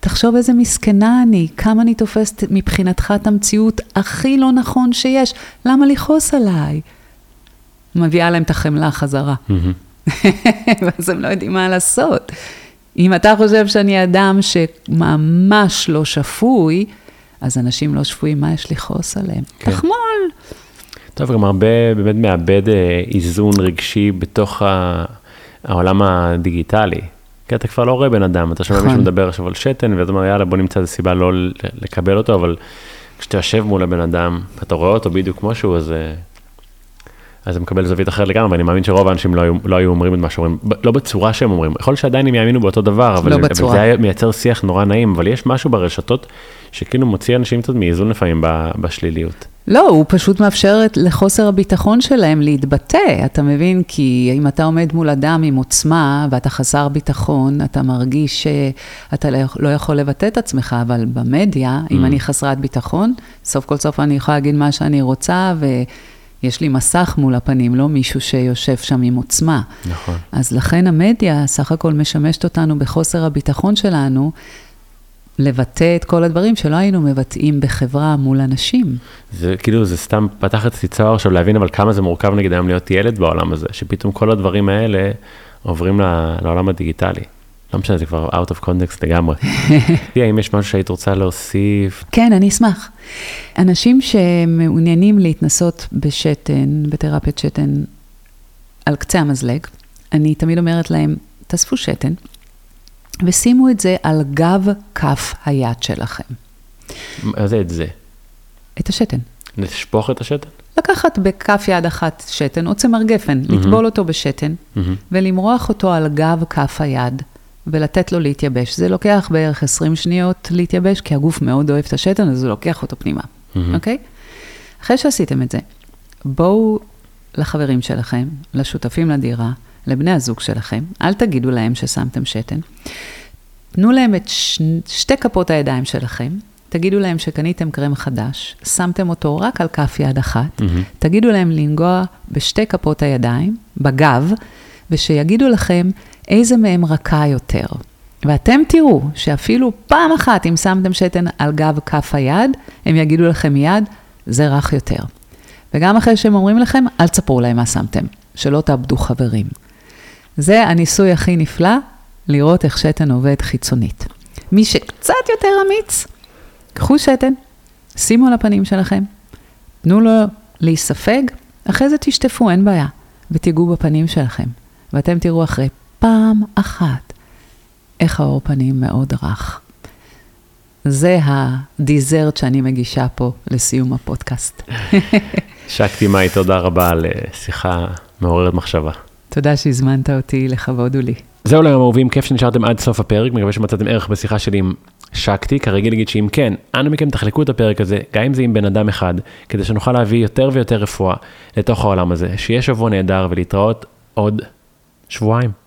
תחשוב איזה מסכנה אני, כמה אני תופסת מבחינתך את המציאות הכי לא נכון שיש, למה לכעוס עליי? מביאה להם את החמלה חזרה. ואז הם לא יודעים מה לעשות. אם אתה חושב שאני אדם שממש לא שפוי, אז אנשים לא שפויים, מה יש לכעוס עליהם? כן. תחמול. טוב, גם הרבה באמת מאבד אה, איזון רגשי בתוך העולם הדיגיטלי. כי אתה כבר לא רואה בן אדם, אתה שומע מישהו נכון. מדבר עכשיו על שתן, ואתה אומר, יאללה, בוא נמצא איזה סיבה לא לקבל אותו, אבל כשאתה יושב מול הבן אדם, ואתה רואה אותו בדיוק כמו שהוא, אז, אה, אז זה מקבל זווית אחרת לגמרי, ואני מאמין שרוב האנשים לא היו, לא היו אומרים את מה שאומרים, לא בצורה שהם אומרים, יכול להיות שעדיין הם יאמינו באותו דבר, אבל, לא אבל זה היה מייצר שיח נורא נעים, אבל יש משהו ברשתות שכאילו מוציא אנשים קצת מאיזון לפעמים בשליליות. לא, הוא פשוט מאפשר לחוסר הביטחון שלהם להתבטא, אתה מבין? כי אם אתה עומד מול אדם עם עוצמה ואתה חסר ביטחון, אתה מרגיש שאתה לא, לא יכול לבטא את עצמך, אבל במדיה, mm. אם אני חסרת ביטחון, סוף כל סוף אני יכולה להגיד מה שאני רוצה, ויש לי מסך מול הפנים, לא מישהו שיושב שם עם עוצמה. נכון. אז לכן המדיה סך הכל משמשת אותנו בחוסר הביטחון שלנו, לבטא את כל הדברים שלא היינו מבטאים בחברה מול אנשים. זה כאילו, זה סתם פתח אצלי צוהר עכשיו להבין אבל כמה זה מורכב נגיד היום להיות ילד בעולם הזה, שפתאום כל הדברים האלה עוברים לעולם הדיגיטלי. לא משנה, זה כבר out of context לגמרי. האם יש משהו שהיית רוצה להוסיף? כן, אני אשמח. אנשים שמעוניינים להתנסות בשתן, בתרפיית שתן, על קצה המזלג, אני תמיד אומרת להם, תאספו שתן, ושימו את זה על גב כף היד שלכם. מה זה את זה? את השתן. נשפוך את השתן? לקחת בכף יד אחת שתן או צמר גפן, לטבול אותו בשתן, ולמרוח אותו על גב כף היד, ולתת לו להתייבש. זה לוקח בערך 20 שניות להתייבש, כי הגוף מאוד אוהב את השתן, אז זה לוקח אותו פנימה, אוקיי? אחרי שעשיתם את זה, בואו לחברים שלכם, לשותפים לדירה, לבני הזוג שלכם, אל תגידו להם ששמתם שתן. תנו להם את ש... שתי כפות הידיים שלכם, תגידו להם שקניתם קרם חדש, שמתם אותו רק על כף יד אחת, mm-hmm. תגידו להם לנגוע בשתי כפות הידיים, בגב, ושיגידו לכם איזה מהם רכה יותר. ואתם תראו שאפילו פעם אחת, אם שמתם שתן על גב כף היד, הם יגידו לכם מיד, זה רך יותר. וגם אחרי שהם אומרים לכם, אל תספרו להם מה שמתם, שלא תאבדו חברים. זה הניסוי הכי נפלא, לראות איך שתן עובד חיצונית. מי שקצת יותר אמיץ, קחו שתן, שימו על הפנים שלכם, תנו לו להיספג, אחרי זה תשטפו, אין בעיה, ותיגעו בפנים שלכם. ואתם תראו אחרי פעם אחת איך האור פנים מאוד רך. זה הדיזרט שאני מגישה פה לסיום הפודקאסט. שקטי מאי, תודה רבה על שיחה מעוררת מחשבה. תודה שהזמנת אותי, לכבוד הוא לי. זהו להיום אהובים, כיף שנשארתם עד סוף הפרק, מקווה שמצאתם ערך בשיחה שלי עם שקטי, כרגיל להגיד שאם כן, אנא מכם תחלקו את הפרק הזה, גם אם זה עם בן אדם אחד, כדי שנוכל להביא יותר ויותר רפואה לתוך העולם הזה, שיהיה שבוע נהדר ולהתראות עוד שבועיים.